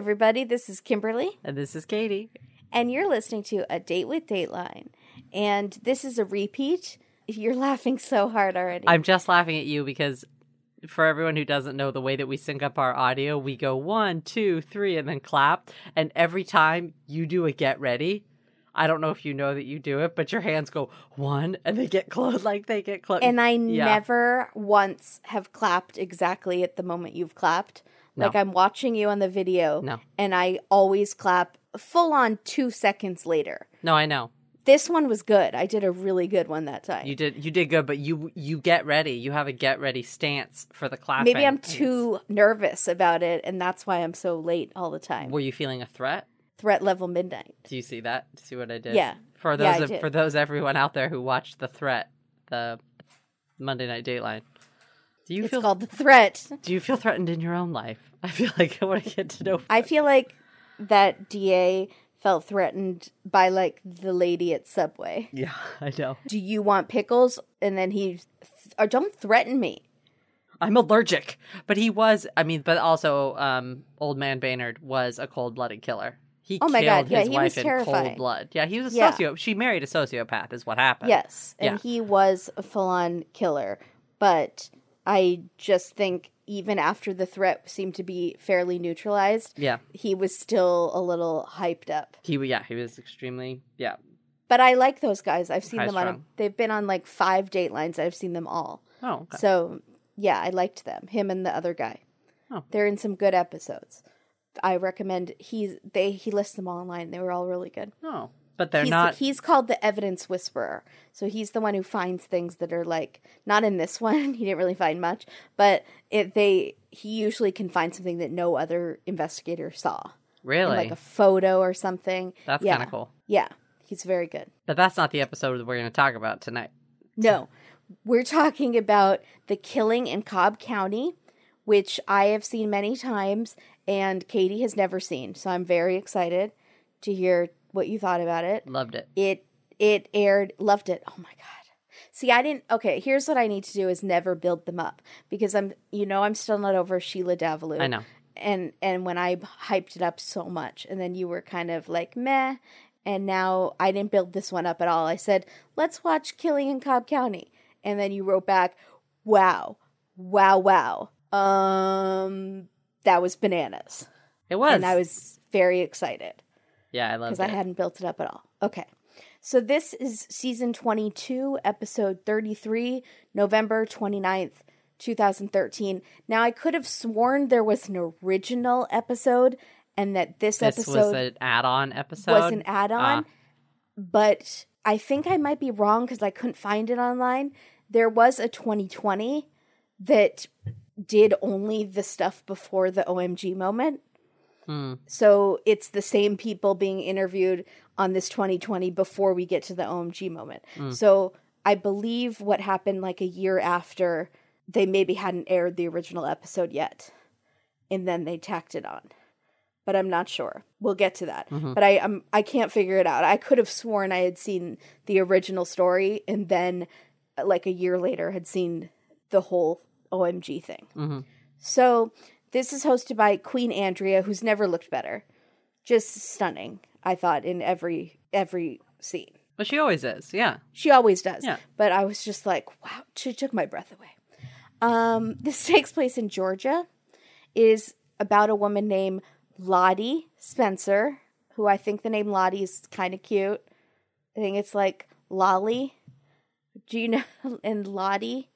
everybody. This is Kimberly, And this is Katie. and you're listening to A Date with Dateline. And this is a repeat. You're laughing so hard already. I'm just laughing at you because for everyone who doesn't know the way that we sync up our audio, we go one, two, three, and then clap. And every time you do a get ready, I don't know if you know that you do it, but your hands go one and they get close, like they get close. and I Yeah. never once have clapped exactly at the moment you've clapped. Like I'm watching you on the video, No. and I always clap full on two seconds later. No, I know. This one was good. I did a really good one that time. You did you did good, but you you get ready. You have a get ready stance for the clapping. Maybe I'm too nervous about it, and that's why I'm so late all the time. Were you feeling a threat? Threat level midnight. Do you see that? See what I did? Yeah. For Yeah, those I of, for those everyone out there who watched the threat, the Monday Night Dateline. Do you It's feel called the threat. Do you feel threatened in your own life? I feel like I want to get to know. I feel like that DA felt threatened by like the lady at Subway. yeah, I know. Do you want pickles? And then he, or don't threaten me. I'm allergic, but he was. I mean, but also, um, old man Baynard was a cold blooded killer. He Oh my killed God, yeah, his he wife was in terrifying. cold blood. Yeah, he was a Yeah. socio. She married a sociopath, is what happened. Yes, and Yeah. he was a full-on killer. But I just think even after the threat seemed to be fairly neutralized, yeah. he was still a little hyped up. He, yeah, he was extremely. Yeah. But I like those guys. I've seen High them on. A, they've been on like five Datelines. I've seen them all. Oh, okay. So yeah, I liked them. Him and the other guy. Oh. They're in some good episodes. I recommend he's they he lists them all online. They were all really good. oh, but they're he's, not. he's called the evidence whisperer. So he's the one who finds things that are like not in this one. he didn't really find much, but it they he usually can find something that no other investigator saw. Really. like a photo or something. That's yeah. kind of cool. Yeah. He's very good. But that's not the episode that we're going to talk about tonight. No, we're talking about the killing in Cobb County, which I have seen many times and Katie has never seen. So I'm very excited to hear what you thought about it. Loved it. It it aired, loved it. Oh my god. See, I didn't. Okay, here's what I need to do: is never build them up because I'm, you know, I'm still not over Sheila Davalloo. I know. And and when I hyped it up so much, and then you were kind of like meh, and now I didn't build this one up at all. I said, let's watch Killing in Cobb County, and then you wrote back, wow, wow, wow. Um, that was bananas, It was. and I was very excited yeah, I loved because. I hadn't built it up at all. Okay. So this is season 22, episode 33, November 29th, 2013. Now I could have sworn there was an original episode and that this, this episode was an add-on episode. was an add-on, Ah. but I think I might be wrong cuz I couldn't find it online. There was a 2020 that did only the stuff before the OMG moment. Hmm. So it's the same people being interviewed on this 2020 before we get to the OMG moment. So I believe what happened like a year after they maybe hadn't aired the original episode yet. And then they tacked it on. But I'm not sure. We'll get to that. But I I'm, I can't figure it out. I could have sworn I had seen the original story and then like a year later had seen the whole OMG thing. Mhm. So this is hosted by Queen Andrea, who's never looked better. Just stunning, I thought, in every every scene. But she always is. Yeah. She always does. Yeah. But I was just like, wow, she took my breath away. Um, this takes place in Georgia. It is about a woman named Lottie Spencer, who I think the name Lottie is kind of cute. I think it's like Lolly. Do you know? And Lottie,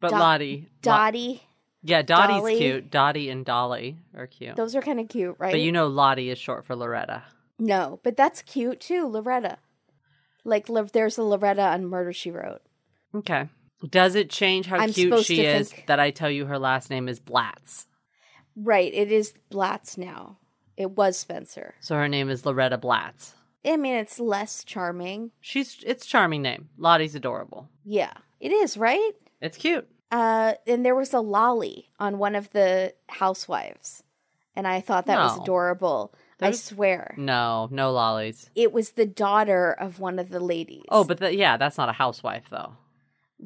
But Dot- Lottie. Lo- Dottie. Yeah, Dottie's Dolly. cute. Dottie and Dolly are cute. Those are kind of cute, right? But you know Lottie is short for Loretta. No, but that's cute too, Loretta. Like there's a Loretta on Murder She Wrote. Okay. Does it change how I'm cute she is think- that I tell you her last name is Blatz? Right, it is Blatz now. It was Spencer. So her name is Loretta Blatz. I mean, it's less charming. She's it's charming name. Lottie's adorable. Yeah, it is, right? It's cute. Uh, and there was a lolly on one of the housewives, and I thought that was No. adorable. I swear, No, no lollies. it was the daughter of one of the ladies. Oh, but the, yeah, that's not a housewife though.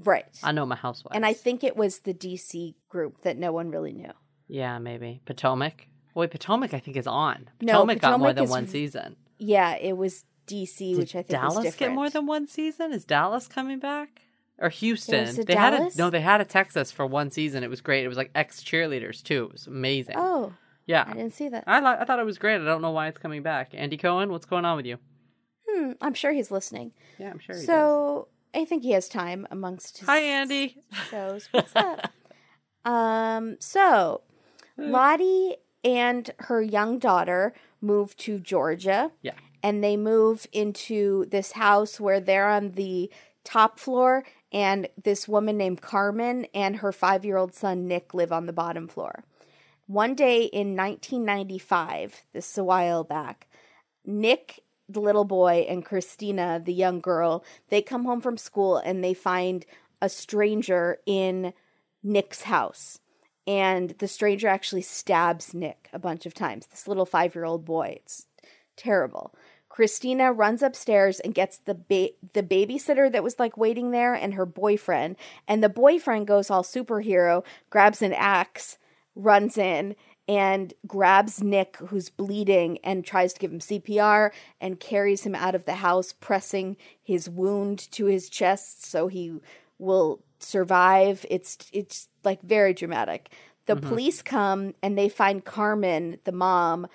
right. I know my housewife. And I think it was the DC group that no one really knew. yeah, maybe Potomac. Wait, Potomac, I think is on. No, Potomac, got more than is- one season. Yeah, it was DC, Did which I think Dallas was get more than one season? Is Dallas coming back? Or Houston? was a they had a no. They had a Texas for one season. It was great. It was like ex cheerleaders too. It was amazing. Oh, yeah, I didn't see that. I, li- I thought it was great. I don't know why it's coming back. Andy Cohen, what's going on with you? Hmm, I'm sure he's listening. Yeah, I'm sure. He does. So I think he has time amongst his hi, Andy. shows. What's up? um, so Lottie and her young daughter move to Georgia. Yeah. And they move into this house where they're on the top floor, and this woman named Karmen and her five year old son Nick live on the bottom floor. One day in 1995, this is a while back, Nick, the little boy, and Christina, the young girl, they come home from school and they find a stranger in Nick's house. And the stranger actually stabs Nick a bunch of times. This little five year old boy. It's terrible. Christina runs upstairs and gets the ba- the babysitter that was like waiting there and her boyfriend. And the boyfriend goes all superhero, grabs an axe, runs in and grabs Nick who's bleeding and tries to give him CPR and carries him out of the house pressing his wound to his chest so he will survive. It's it's like very dramatic. The mm-hmm. police come and they find Karmen, the mom,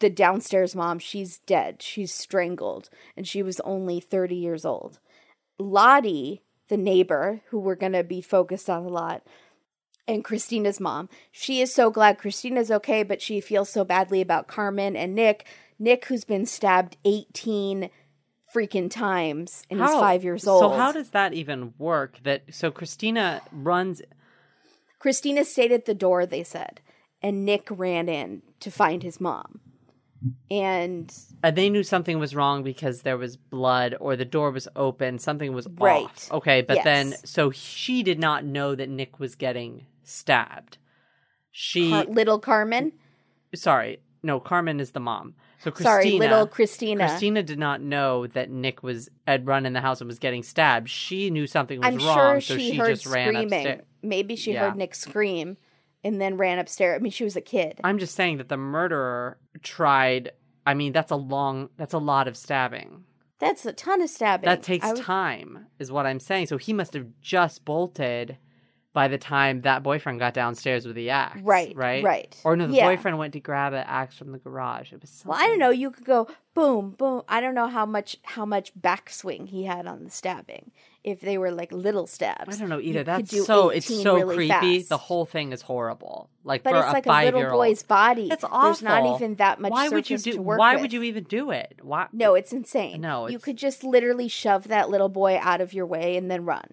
the downstairs mom. She's dead. She's strangled, and she was only thirty years old. Lottie, the neighbor, who we're going to be focused on a lot, and Christina's mom. She is so glad Christina's okay, but she feels so badly about Karmen and Nick. Nick, who's been stabbed 18 freaking times and he's five years old. So how does that even work? That so Christina runs. Christina stayed at the door, they said, and Nick ran in to find his mom. And Uh, they knew something was wrong because there was blood or the door was open. Something was Right. off. Okay, but Yes. then so she did not know that Nick was getting stabbed. She Car- little Karmen, sorry, no, Karmen is the mom. So Christina, sorry, little Christina. Christina did not know that Nick was had run in the house and was getting stabbed. She knew something was I'm wrong, sure so she, she, heard just ran screaming. upstairs. Maybe she Yeah. heard Nick scream and then ran upstairs. I mean, she was a kid. I'm just saying that the murderer tried. I mean, that's a long. That's a lot of stabbing. That's a ton of stabbing. That takes was- time, is what I'm saying. So he must have just bolted by the time that boyfriend got downstairs with the axe. Right, Right. right. Or no, the Yeah. boyfriend went to grab an axe from the garage. It was. Something. Well, I don't know. You could go boom, boom. I don't know how much how much backswing he had on the stabbing. If they were like little stabs, I don't know either. That's so. It's so really creepy. fast. The whole thing is horrible. Like But for it's a like a little boy's body. It's awful. There's not even that much Why would you do? Why with. would you even do it? Why? No, it's insane. No, you could just literally shove that little boy out of your way and then run.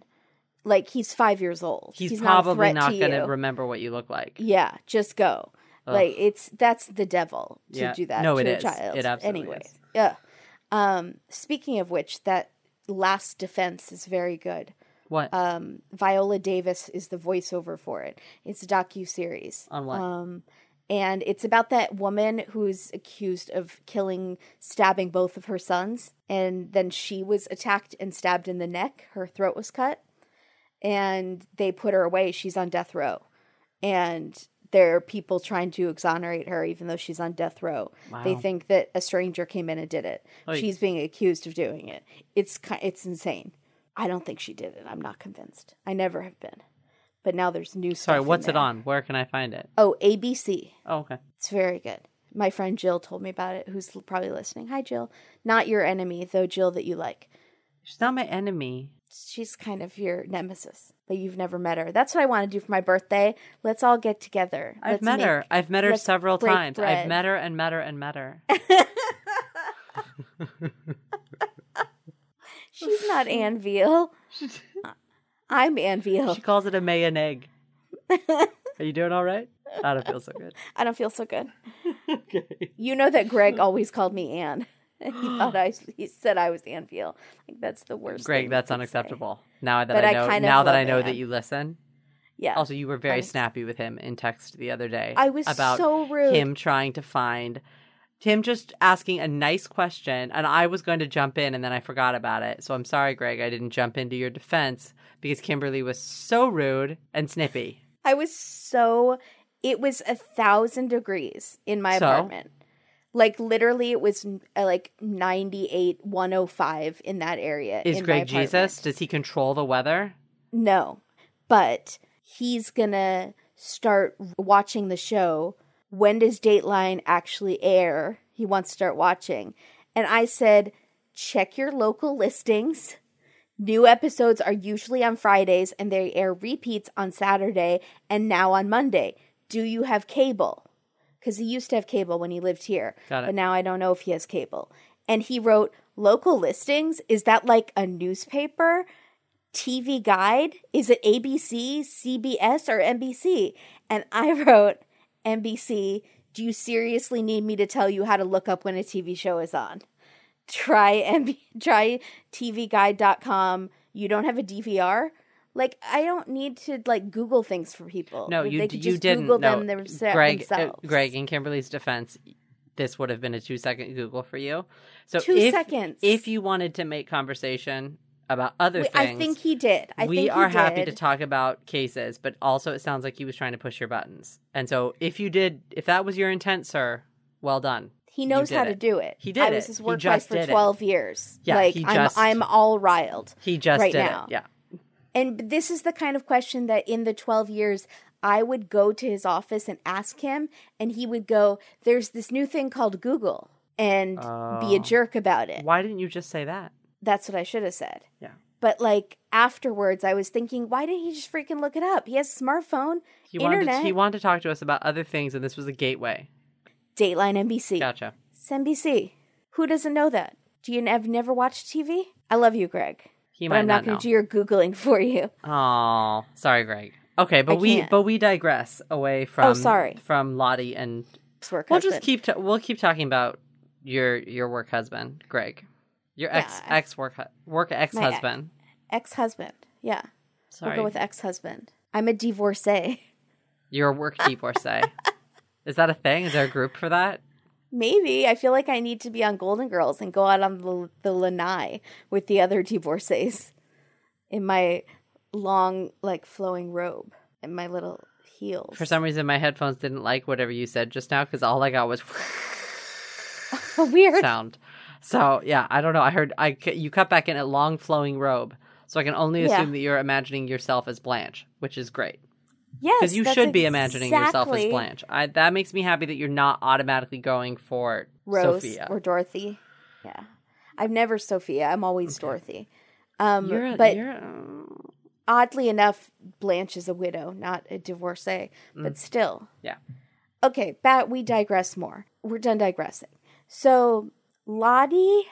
Like he's five years old. He's, not a probably threat not going to remember what you look like. Yeah, just go. Ugh. Like it's that's the devil to Yeah. do that No, to it a is. child. It absolutely anyway. Yeah. Um, speaking of which, that last defense is very good. What? Um, Viola Davis is the voiceover for it. It's a docu series. On what? Um, and it's about that woman who's accused of killing, stabbing both of her sons, and then she was attacked and stabbed in the neck. Her throat was cut, and they put her away. She's on death row, and there are people trying to exonerate her, even though she's on death row. They think that a stranger came in and did it. She's being accused of doing it. It's it's insane. I don't think she did it. I'm not convinced. I never have been. But now there's new stuff. Sorry, what's it on? Where can I find it? Oh, ABC. Oh, okay. It's very good. My friend Jill told me about it, who's probably listening. Hi, Jill. Not your enemy, though, Jill, that you like. She's not my enemy. She's kind of your nemesis, but you've never met her. That's what I want to do for my birthday. Let's all get together. I've Let's met make- her. I've met her several times. I've met her and met her and met her. She's not Ann Veal. I'm Ann Veal. she calls it a may and egg. Are you doing all right? I don't feel so good. I don't feel so good. okay. You know that Greg always called me Ann. he thought I he said I was Ann Veal. Like that's the worst. Greg, that's could say. unacceptable. Now that But I I know, kind of now that I know that you listen. Yeah. Also, you were very Honest- snappy with him in text the other day. I was about so rude. him trying to find him just asking a nice question, and I was going to jump in, and then I forgot about it. So I'm sorry, Greg, I didn't jump into your defense because Kimberly was so rude and snippy. I was so It was a thousand degrees in my So? apartment. Like literally, it was uh, like 98, 105 in that area. Is Greg. Jesus? Does he control the weather? No, but he's gonna start watching the show. When does Dateline actually air? He wants to start watching. And I said, check your local listings. New episodes are usually on Fridays and they air repeats on Saturday and now on Monday. Do you have cable? Because he used to have cable when he lived here. Got it. But now I don't know if he has cable. And he wrote, local listings? Is that like a newspaper? TV Guide? Is it ABC, CBS, or NBC? And I wrote, NBC, do you seriously need me to tell you how to look up when a TV show is on? Try MB, try tvguide.com. You don't have a DVR? Like I don't need to like Google things for people. No, you they could you just didn't. Google no, them themse- Greg, uh, themselves. Greg, in Kimberly's defense, this would have been a two second Google for you. So Two if, seconds. If you wanted to make conversation about other Wait, things, I think he did. I we think he are happy to talk about cases, but also it sounds like he was trying to push your buttons. And so if you did, if that was your intent, sir, well done. He knows how to do it. He did I was his He work for did it. twelve years. Yeah, like he I'm just- I'm all riled. He just Right did now. it. Yeah. And this is the kind of question that in the 12 years I would go to his office and ask him and he would go, "There's this new thing called Google." And be a Oh. jerk about it. Why didn't you just say that? That's what I should have said. Yeah. But like afterwards I was thinking, why didn't he just freaking look it up? He has a smartphone, He wanted, internet, to, he wanted to talk to us about other things, and this was a gateway. Dateline NBC. Gotcha. It's NBC. Who doesn't know that? Do you have never watched TV? I love you, Greg. He but might I'm not, not going to do your googling for you. Oh, sorry, Greg. Okay, but I we can't. but we digress away oh, from Oh, sorry. from Lottie and Work we'll husband. just keep ta- we'll keep talking about your your work husband, Greg. Your ex ex work hu- work ex husband. ex-husband. Yeah. Sorry, We'll go with ex-husband. I'm a divorcee. You're a work divorcee. Is that a thing? Is there a group for that? Maybe I feel like I need to be on Golden Girls and go out on the, the lanai with the other divorcees in my long, like flowing robe and my little heels. For some reason, my headphones didn't like whatever you said just now because all I got was a weird. sound. So yeah, I don't know. I heard I you cut back in a long flowing robe, so I can only Yeah. assume that you're imagining yourself as Blanche, which is great. Yes, because you should be imagining yourself as Blanche. I, that makes me happy that you're not automatically going for Rose Sophia. or Dorothy. Yeah, I'm never Sophia. I'm always Dorothy. Um, you're, a- but you're oddly enough, Blanche is a widow, not a divorcee. But still, Mm. yeah. okay, but we digress more. We're done digressing. So Lottie,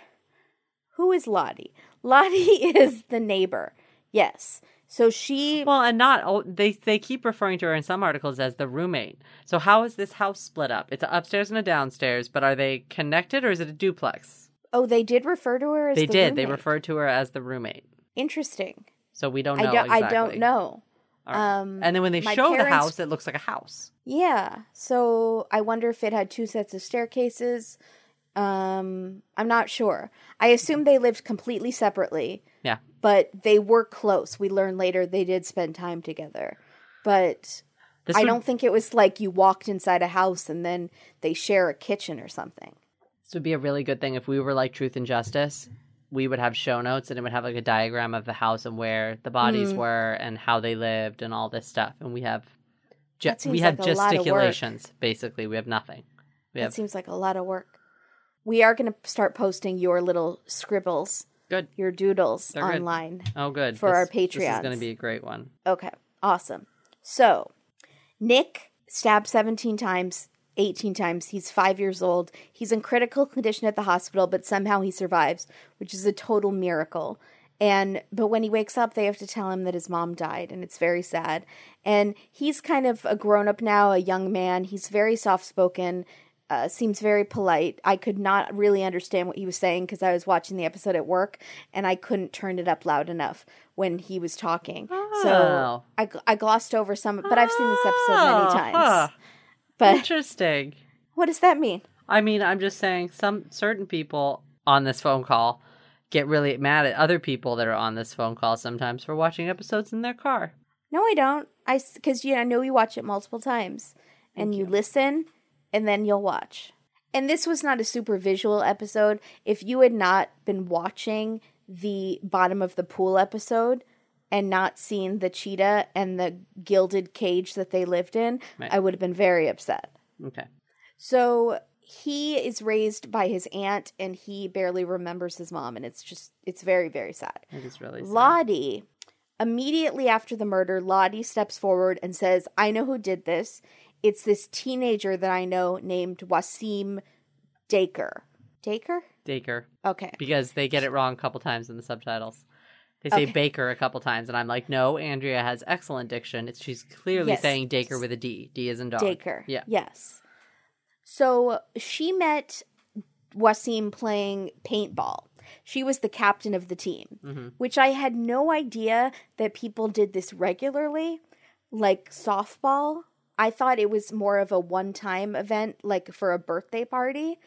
who is Lottie? Lottie is the neighbor. Yes. So she Well, and not oh, they they keep referring to her in some articles as the roommate. So how is this house split up? It's an upstairs and a downstairs, but are they connected or is it a duplex? oh they did refer to her as they the did. They roommate. referred to her as the roommate. Interesting. So we don't know. I don't I don't know. Right. Um and then when they show the house, it looks like a house. Yeah. So I wonder if it had two sets of staircases. Um I'm not sure. I assume they lived completely separately. Yeah. But they were close. We learned later they did spend time together. But This I would, don't think it was like you walked inside a house and then they share a kitchen or something. This would be a really good thing if we were like Truth and Justice. We would have show notes and it would have like a diagram of the house and where the bodies Mm. were and how they lived and all this stuff. And we have ge- we have like a lot of work. gesticulations. Basically, we have nothing. We That have seems like a lot of work. We are going to start posting your little scribbles, good. your doodles They're good. online. Oh, good For our Patreon. This is going to be a great one. Okay, awesome. So, Nick stabbed 17 times, 18 times. He's five years old. He's in critical condition at the hospital, but somehow he survives, which is a total miracle. And but when he wakes up, they have to tell him that his mom died, and it's very sad. And he's kind of a grown up now, a young man. He's very soft spoken. Uh, seems very polite. I could not really understand what he was saying because I was watching the episode at work and I couldn't turn it up loud enough when he was talking. So Oh. I, I glossed over some, but I've seen this episode many Oh, times. huh. But Interesting. what does that mean? I mean, I'm just saying some certain people on this phone call get really mad at other people that are on this phone call sometimes for watching episodes in their car. No, I don't. I because you know, I know you watch it multiple times, and you listen and then you'll watch. And this was not a super visual episode. If you had not been watching the bottom of the pool episode and not seen the cheetah and the gilded cage that they lived in, Right. I would have been very upset. Okay. So he is raised by his aunt and he barely remembers his mom and it's just it's very very sad. It is really sad. Lottie immediately after the murder, Lottie steps forward and says, "I know who did this. It's this teenager that I know named Waseem Daker." Daker? Daker. Okay. Because they get it wrong a couple times in the subtitles. They say Okay. Baker a couple times, and I'm like, no, Andrea has excellent diction. It's, she's clearly Yes. saying Daker with a D. D is in dog. Daker. Yeah. Yes. So she met Waseem playing paintball. She was the captain of the team, Mhm. which I had no idea that people did this regularly, like softball. I thought it was more of a one time event, like for a birthday party.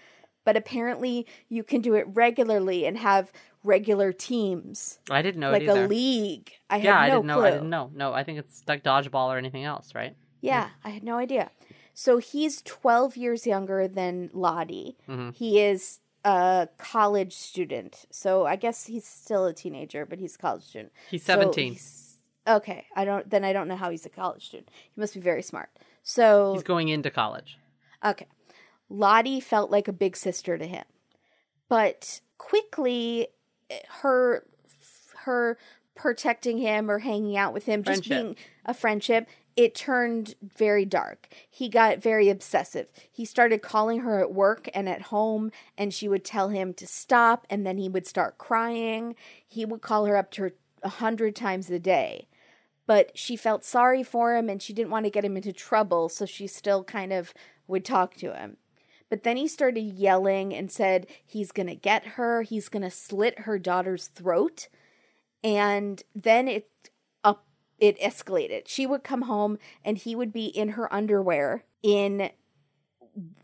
But apparently, you can do it regularly and have regular teams, I didn't know like a league. I yeah, had I didn't know. clue. I didn't know. No, I think it's like dodgeball or anything else, right? Yeah, I had no idea. So he's 12 years younger than Lottie. Mhm. He is a college student. So I guess he's still a teenager, but he's a college student. He's So 17. he's- okay, I don't then I don't know how he's a college student. He must be very smart. So He's going into college. Okay. Lottie felt like a big sister to him. But quickly her her protecting him or hanging out with him, just being a friendship, it turned very dark. He got very obsessive. He started calling her at work and at home, and she would tell him to stop, and then he would start crying. He would call her up to her a hundred times a day but she felt sorry for him and she didn't want to get him into trouble, so she still kind of would talk to him. But then he started yelling and said he's going to get her, he's going to slit her daughter's throat. And then it up it escalated. She would come home and he would be in her underwear in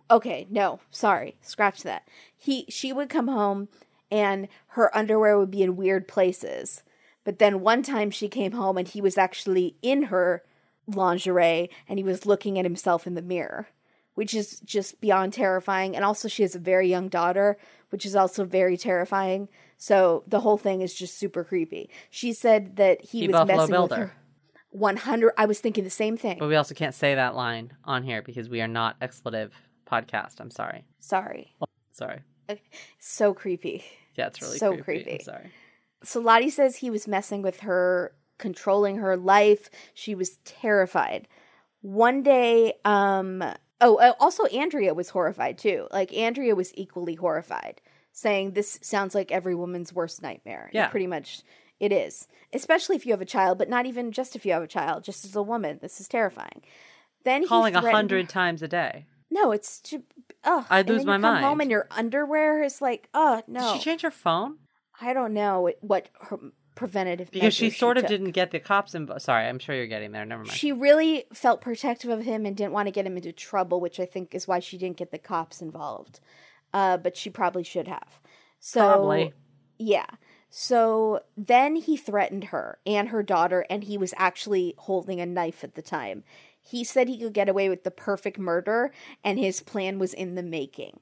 Okay, no, sorry. Scratch that. He she would come home and her underwear would be in weird places. But then one time she came home and he was actually in her lingerie and he was looking at himself in the mirror, which is just beyond terrifying. And also, she has a very young daughter, which is also very terrifying. So the whole thing is just super creepy. She said that he The was Buffalo messing Builder. with her. 100 I was thinking the same thing. But we also can't say that line on here because we are not expletive podcast. I'm sorry. Sorry. Sorry. So creepy. Yeah, it's really So creepy. creepy. Sorry. So Lottie says he was messing with her, controlling her life. She was terrified. One day, um, oh, uh, also Andrea was horrified too. Like Andrea was equally horrified, saying this sounds like every woman's worst nightmare. Yeah. Pretty much it is, especially if you have a child, but not even just if you have a child. Just as a woman, this is terrifying. Then he Calling a threatened- hundred times a day. No, it's. Oh, I'd lose my mind. Home and your underwear is like, oh no. Did she change her phone? I don't know what, her preventative Because she sort of took. didn't get the cops involved. Sorry, I'm sure you're getting there. Never mind. She really felt protective of him and didn't want to get him into trouble, which I think is why she didn't get the cops involved. Uh, but she probably should have. So Probably. yeah. So then he threatened her and her daughter, and he was actually holding a knife at the time. He said he could get away with the perfect murder, and his plan was in the making.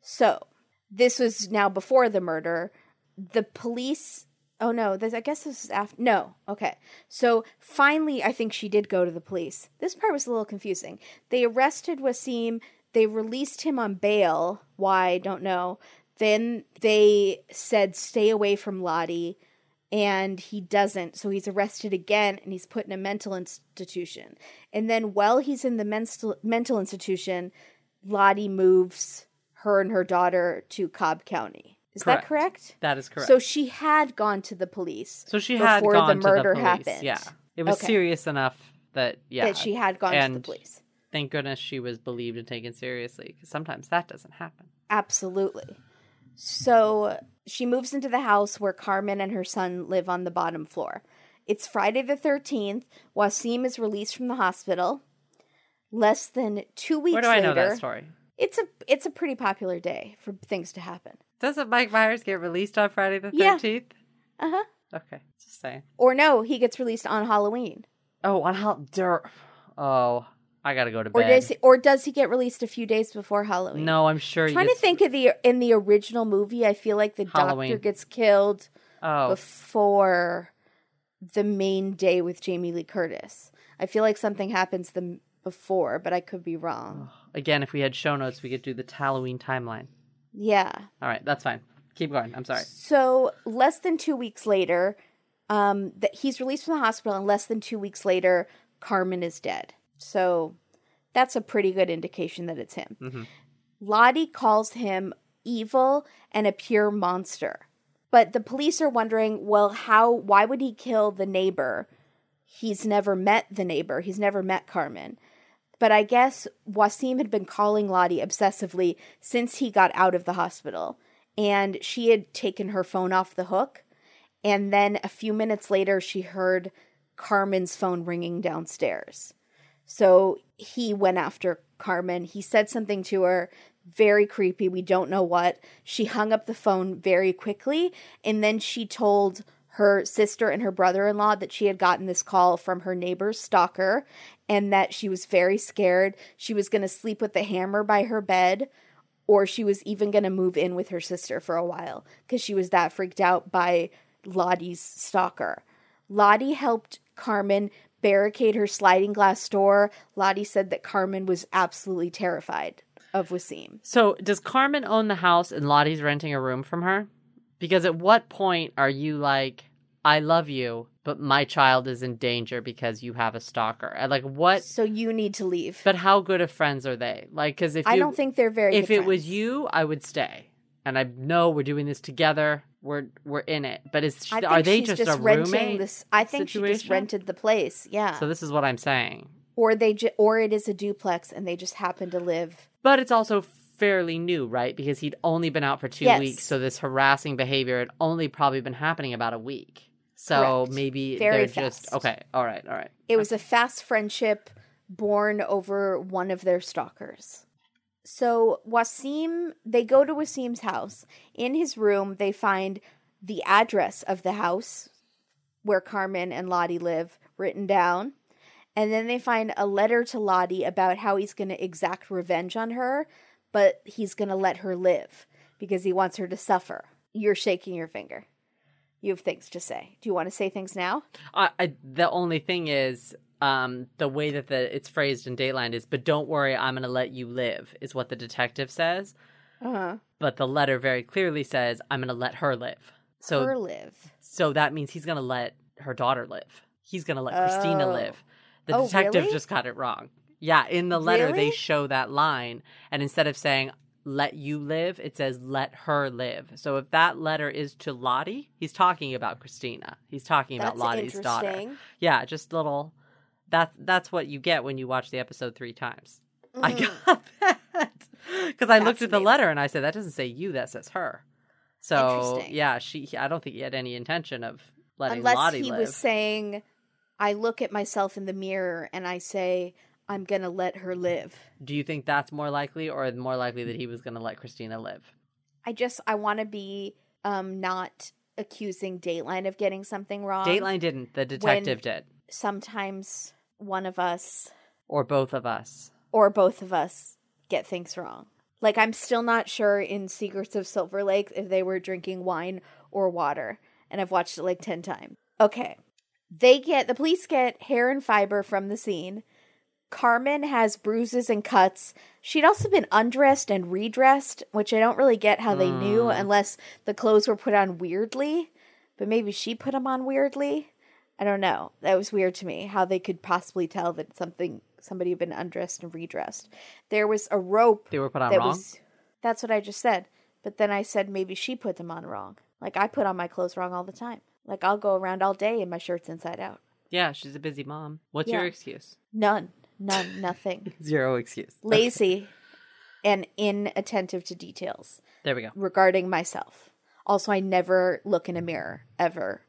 So this was now before the murder. The police. Oh no, this, I guess this is after. No, okay. So finally, I think she did go to the police. This part was a little confusing. They arrested Waseem. They released him on bail. Why? Don't know. Then they said, stay away from Lottie. And he doesn't. So he's arrested again and he's put in a mental institution. And then while he's in the mental, mental institution, Lottie moves her and her daughter to Cobb County. Is that correct? That is correct. So she had gone to the police. So she had before gone the murder to the police. happened. Yeah, it was Okay. serious enough that yeah, that she had gone to the police. Thank goodness she was believed and taken seriously because sometimes that doesn't happen. Absolutely. So she moves into the house where Karmen and her son live on the bottom floor. It's Friday the 13th. Waseem is released from the hospital. Less than two weeks Where do I later, know that story? it's a it's a pretty popular day for things to happen. Doesn't Mike Myers get released on Friday the 13th? Yeah. Uh huh. Okay, just saying. Or no, he gets released on Halloween. Oh, on? Der- oh, I gotta go to Or bed. does he, or does he get released a few days before Halloween? no, I'm sure. I'm trying to think of the in the original movie. I feel like the Halloween. doctor gets killed Oh, before the main day with Jamie Lee Curtis. I feel like something happens the before, but I could be wrong. again, if we had show notes, we could do the Halloween timeline. Yeah. All right, that's fine. Keep going. I'm sorry. So less than two weeks later, um, that he's released from the hospital, and less than two weeks later, Karmen is dead. So that's a pretty good indication that it's him. Mhm. Lottie calls him evil and a pure monster. But the police are wondering, well, how? Why would he kill the neighbor? He's never met the neighbor. He's never met Karmen. But I guess Waseem had been calling Lottie obsessively since he got out of the hospital. And she had taken her phone off the hook. And then a few minutes later, she heard Karmen's phone ringing downstairs. So he went after Karmen. He said something to her, very creepy. We don't know what. She hung up the phone very quickly. And then she told her sister and her brother in law that she had gotten this call from her neighbor's stalker and that she was very scared. She was going to sleep with the hammer by her bed or she was even going to move in with her sister for a while because she was that freaked out by Lottie's stalker. Lottie helped Karmen barricade her sliding glass door. Lottie said that Karmen was absolutely terrified of Waseem. So, does Karmen own the house and Lottie's renting a room from her? Because at what point are you like, I love you, but my child is in danger because you have a stalker? Like, what? So you need to leave. But how good of friends are they? Like, because if I you, don't think they're very if it was you, I would stay. And I know we're doing this together. We're we're in it. But is think are they she's just, a renting roommate? this I think she just rented the place. Yeah. So this is what I'm saying. or they ju- or it is a duplex and they just happen to live But it's also fairly new, right? Because he'd only been out for two Yes. weeks, so this harassing behavior had only probably been happening about a week. So Correct. maybe Very they're just okay. All right, all right. It was a fast friendship born over one of their stalkers. So Waseem, they go to Waseem's house. In his room, they find the address of the house where Karmen and Lottie live written down. And then they find a letter to Lottie about how he's going to exact revenge on her, but he's going to let her live because he wants her to suffer. You're shaking your finger. You have things to say. Do you want to say things now? I, I, the only thing is, um, the way that the it's phrased in Dateline is, "But don't worry, I'm going to let you live," is what the detective says. Uh huh. But the letter very clearly says, "I'm going to let her live." So her live. So that means he's going to let her daughter live. He's going to let Christina Oh. live. The Oh, detective really? just got it wrong. Yeah, in the letter they show that line and instead of saying let you live, it says let her live. So if that letter is to Lottie, he's talking about Christina. He's talking about Lottie's daughter. Yeah, just little that's that's what you get when you watch the episode 3 times. I Mm. got that. Cuz I looked at the letter and I said that doesn't say you, that says her. So, yeah, she I don't think he had any intention of letting Unless Lottie he live. was saying, I look at myself in the mirror and I say, I'm going to let her live. Do you think that's more likely, or more likely that he was going to let Christina live? I just, I want to be um, not accusing Dateline of getting something wrong. Dateline didn't. The detective did, Sometimes one of us or both of us. or both of us get things wrong. Like, I'm still not sure in Secrets of Silver Lake if they were drinking wine or water. And I've watched it like 10 times. Okay. They get, the police get hair and fiber from the scene. Karmen has bruises and cuts. She'd also been undressed and redressed, which I don't really get how they knew Mm. unless the clothes were put on weirdly. But maybe she put them on weirdly. I don't know. That was weird to me how they could possibly tell that something somebody had been undressed and redressed. There was a rope They were put on that wrong. was That's what I just said. But then I said maybe she put them on wrong. Like I put on my clothes wrong all the time. Like I'll go around all day and my shirt's inside out. Yeah, she's a busy mom. What's Yeah. your excuse? None. None. Nothing. Zero excuse. Lazy and inattentive to details There we go. regarding myself. Also, I never look in a mirror ever,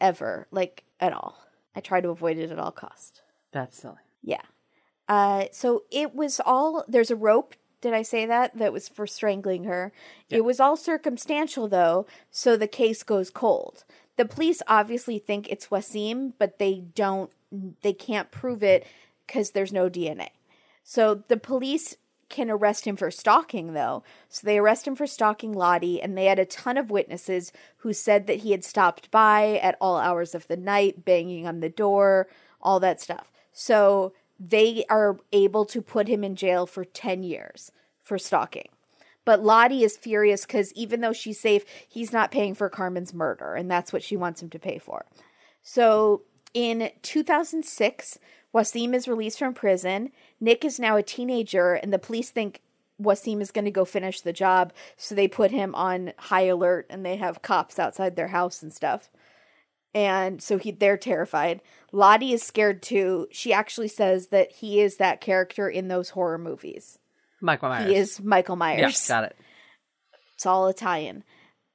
ever, like at all. I try to avoid it at all cost. That's silly. Yeah. Uh, so it was all there's a rope. Did I say that? That was for strangling her. It was all circumstantial though, so the case goes cold. The police obviously think it's Waseem, but they don't. They can't prove it because there's no DNA. So the police can arrest him for stalking, though. So they arrest him for stalking Lottie, and they had a ton of witnesses who said that he had stopped by at all hours of the night, banging on the door, all that stuff. So they are able to put him in jail for 10 years for stalking. But Lottie is furious because even though she's safe, he's not paying for Karmen's murder, and that's what she wants him to pay for. So in 2006, Waseem is released from prison. Nick is now a teenager, and the police think Waseem is going to go finish the job, so they put him on high alert and they have cops outside their house and stuff. And so he they're terrified. Lottie is scared too. She actually says that he is that character in those horror movies. Michael Myers. He is Michael Myers. Yes, got it. It's all Italian.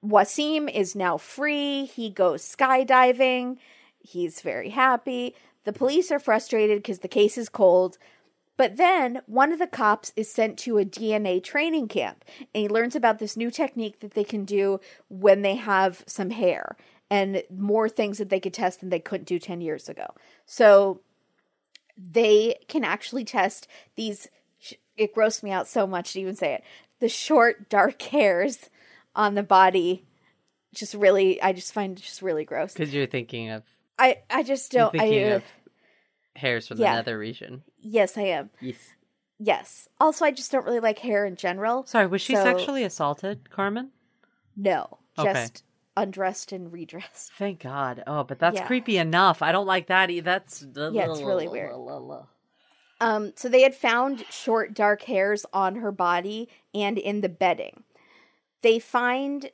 Waseem is now free. He goes skydiving. He's very happy. The police are frustrated because the case is cold. But then one of the cops is sent to a DNA training camp and he learns about this new technique that they can do when they have some hair and more things that they could test than they couldn't do 10 years ago. So they can actually test these. It grossed me out so much to even say it. The short, dark hairs on the body just really, I just find just really gross. Because you're thinking of I, I just you're don't. thinking I, uh, of hairs from yeah. the nether region. yes, I am. Yes. Yes. Also, I just don't really like hair in general. Sorry, was she So- sexually assaulted, Karmen? No, Okay. just undressed and redressed. Thank God. Oh, but that's Yeah. creepy enough. I don't like that. e- That's Yeah, it's really weird. Um, so they had found short, dark hairs on her body and in the bedding. They find,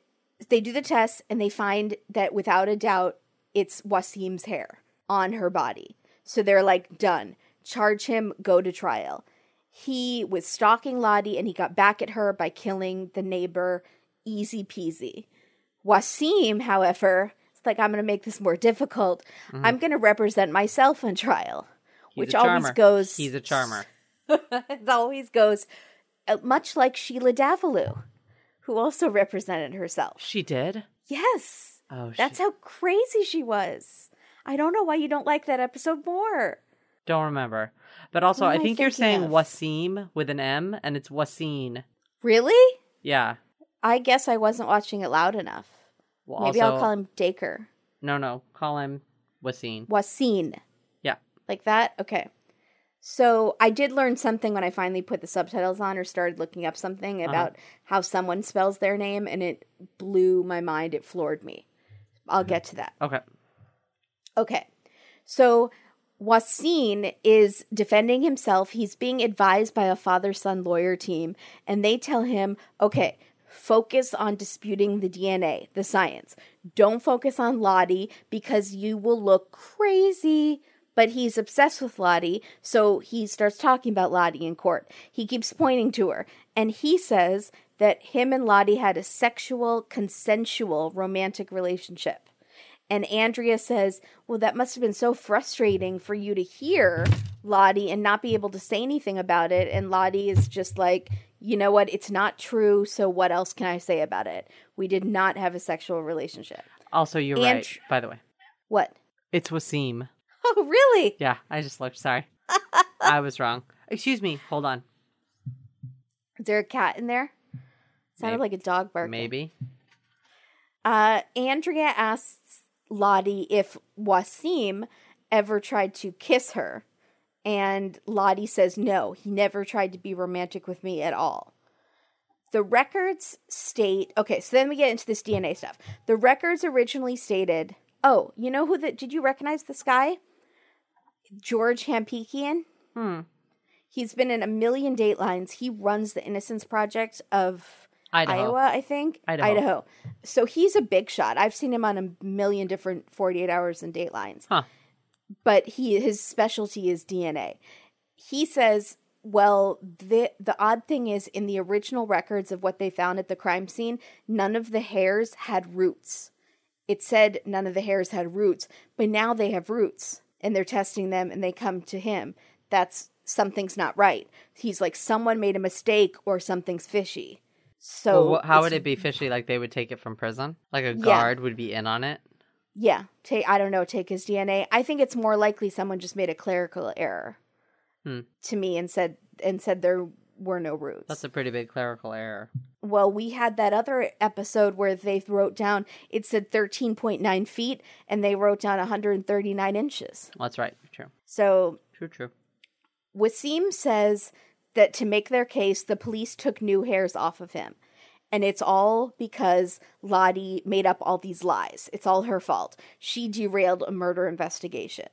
they do the test and they find that without a doubt, it's Waseem's hair on her body. So they're like, done. Charge him, go to trial. He was stalking Lottie and he got back at her by killing the neighbor. Easy peasy. Waseem, however, it's like, I'm going to make this more difficult. I'm going to represent myself on trial, He's which always goes. He's a charmer. it always goes uh, much like Sheila Davalloo, who also represented herself. She did. Yes, Oh, that's she... how crazy she was. I don't know why you don't like that episode more. don't remember. But also, I am I think you're saying of? Wasim with an M, and it's Waseem. Really? Yeah. I guess I wasn't watching it loud enough. Well, Maybe also, I'll call him Dacre. No, no. Call him Waseem. Wasin. Yeah. Like that? Okay. So I did learn something when I finally put the subtitles on or started looking up something Uh-huh. about how someone spells their name, and it blew my mind. It floored me. I'll mm-hmm. get to that. Okay. Okay. So Wasin is defending himself. He's being advised by a father son lawyer team, and they tell him, okay, focus on disputing the DNA, the science. Don't focus on Lottie because you will look crazy. But he's obsessed with Lottie, so he starts talking about Lottie in court. He keeps pointing to her, and he says that him and Lottie had a sexual, consensual, romantic relationship. And Andrea says, Well, that must have been so frustrating for you to hear, Lottie, and not be able to say anything about it. And Lottie is just like, You know what? It's not true. So what else can I say about it? We did not have a sexual relationship. Also, you're And- right, by the way. What? It's Waseem. Oh, really? Yeah, I just looked. Sorry. I was wrong. Excuse me. Hold on. Is there a cat in there? Sounded Maybe. like a dog barking. Maybe. Uh, Andrea asks Lottie if Waseem ever tried to kiss her. And Lottie says no, he never tried to be romantic with me at all. The records state okay, so then we get into this DNA stuff. The records originally stated, oh, you know who that did you recognize this guy? George Hampikian? Hmm. He's been in a million datelines. He runs the Innocence Project of Idaho. Iowa, I think. Idaho. So he's a big shot. I've seen him on a million different 48 hours and datelines. Huh. But he his specialty is DNA. He says, well, the the odd thing is in the original records of what they found at the crime scene, none of the hairs had roots. It said none of the hairs had roots, but now they have roots and they're testing them and they come to him. That's something's not right. He's like someone made a mistake or something's fishy. So Well, how would it be fishy? Like they would take it from prison? Like a Yeah. guard would be in on it? Yeah, take I don't know, take his DNA. I think it's more likely someone just made a clerical error Hmm. to me and said and said there were no roots. That's a pretty big clerical error. well, we had that other episode where they wrote down it said 13.9 feet and they wrote down 139 inches. That's right. True. So True. True. Waseem says that to make their case, the police took new hairs off of him. And it's all because Lottie made up all these lies. It's all her fault. She derailed a murder investigation.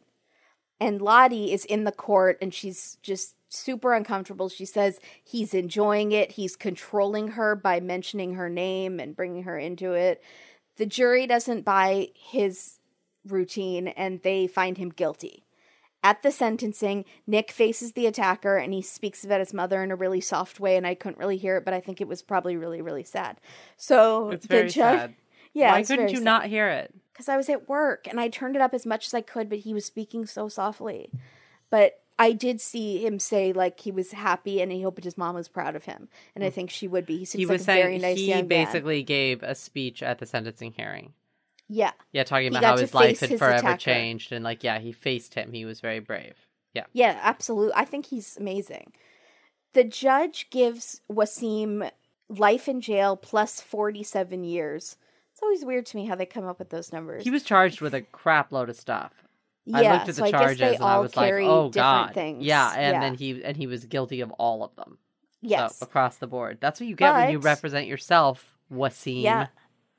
And Lottie is in the court and she's just super uncomfortable. She says he's enjoying it. He's controlling her by mentioning her name and bringing her into it. The jury doesn't buy his routine and they find him guilty. At the sentencing, Nick faces the attacker and he speaks about his mother in a really soft way, and I couldn't really hear it, but I think it was probably really, really sad. So It's very sad. Yeah, Why couldn't you sad. not hear it? Because I was at work and I turned it up as much as I could, but he was speaking so softly. But I did see him say like he was happy and he hoped his mom was proud of him, and I mm. think she would be. He He like was a saying very nice he young man. basically gave a speech at the sentencing hearing. Yeah, Yeah, talking about how his life had his forever attacker. changed, and like, yeah, he faced him. He was very brave. Yeah. Yeah, absolutely. I think he's amazing. The judge gives Waseem life in jail plus 47 years. It's always weird to me how they come up with those numbers. He was charged with a crap load of stuff. yeah, I looked at so the I guess charges they and I all was like, "Oh different God!" things. Yeah, and Yeah. then he and he was guilty of all of them. yes. So, across the board. That's what you get when you represent yourself, Waseem. Yeah.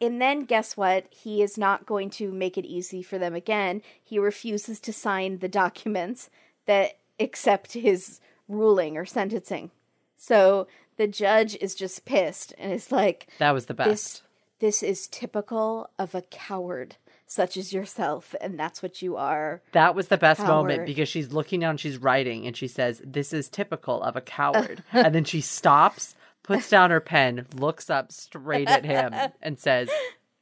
And then guess what? He is not going to make it easy for them again. He refuses to sign the documents that accept his ruling or sentencing. So the judge is just pissed and is like, That was the best. this this is typical of a coward such as yourself and that's what you are. That was the best moment because she's looking down, she's writing, and she says, This is typical of a coward. and then she stops, puts down her pen, looks up straight at him, and says,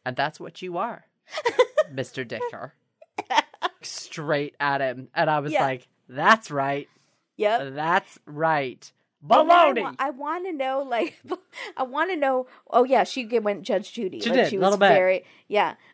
And that's what you are, Mr. Daker. Straight at him. And I was Yeah. like, That's right. Yep. That's right. Then I Baloney. wa- I, want to know, like, I want to know. Oh yeah, she went Judge Judy. She like, did, She little bit. very, yeah.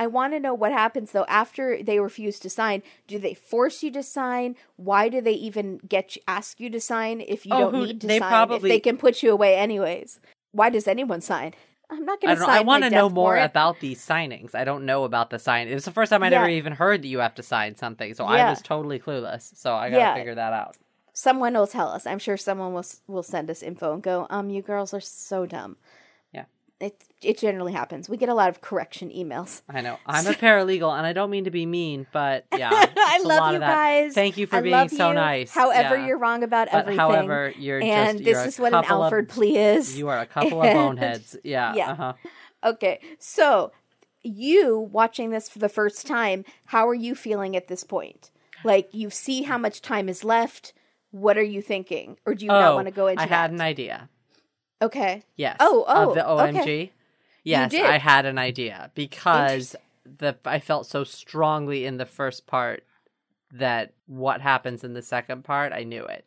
I want to know what happens though after they refuse to sign. Do they force you to sign? Why do they even get you, ask you to sign if you Oh, don't who- need to they sign? probably- if they can put you away anyways. Why does anyone sign? I'm not going to sign. I want to know more warrant. about these signings. I don't know about the sign. It was the first time I Yeah. never even heard that you have to sign something, so I was totally clueless. So I gotta Yeah. figure that out. Someone will tell us. I'm sure someone will will send us info and go, "Um, you girls are so dumb." It it generally happens. We get a lot of correction emails. I know. I'm a paralegal, and I don't mean to be mean, but yeah, I love you that. guys. Thank you for I being so you. nice. However, Yeah. you're wrong about But everything. however, you're and just this you're is what an couple of- Alford plea is. You are a couple of boneheads. Yeah. Yeah. Uh-huh. Okay, so you watching this for the first time, how are you feeling at this point? Like you see how much time is left. What are you thinking, or do you not Oh, want to go into I that? had an idea. Okay. Yes. Oh, oh, of the okay. OMG. Yes, did. I had an idea because the I felt so strongly in the first part that what happens in the second part, I knew it.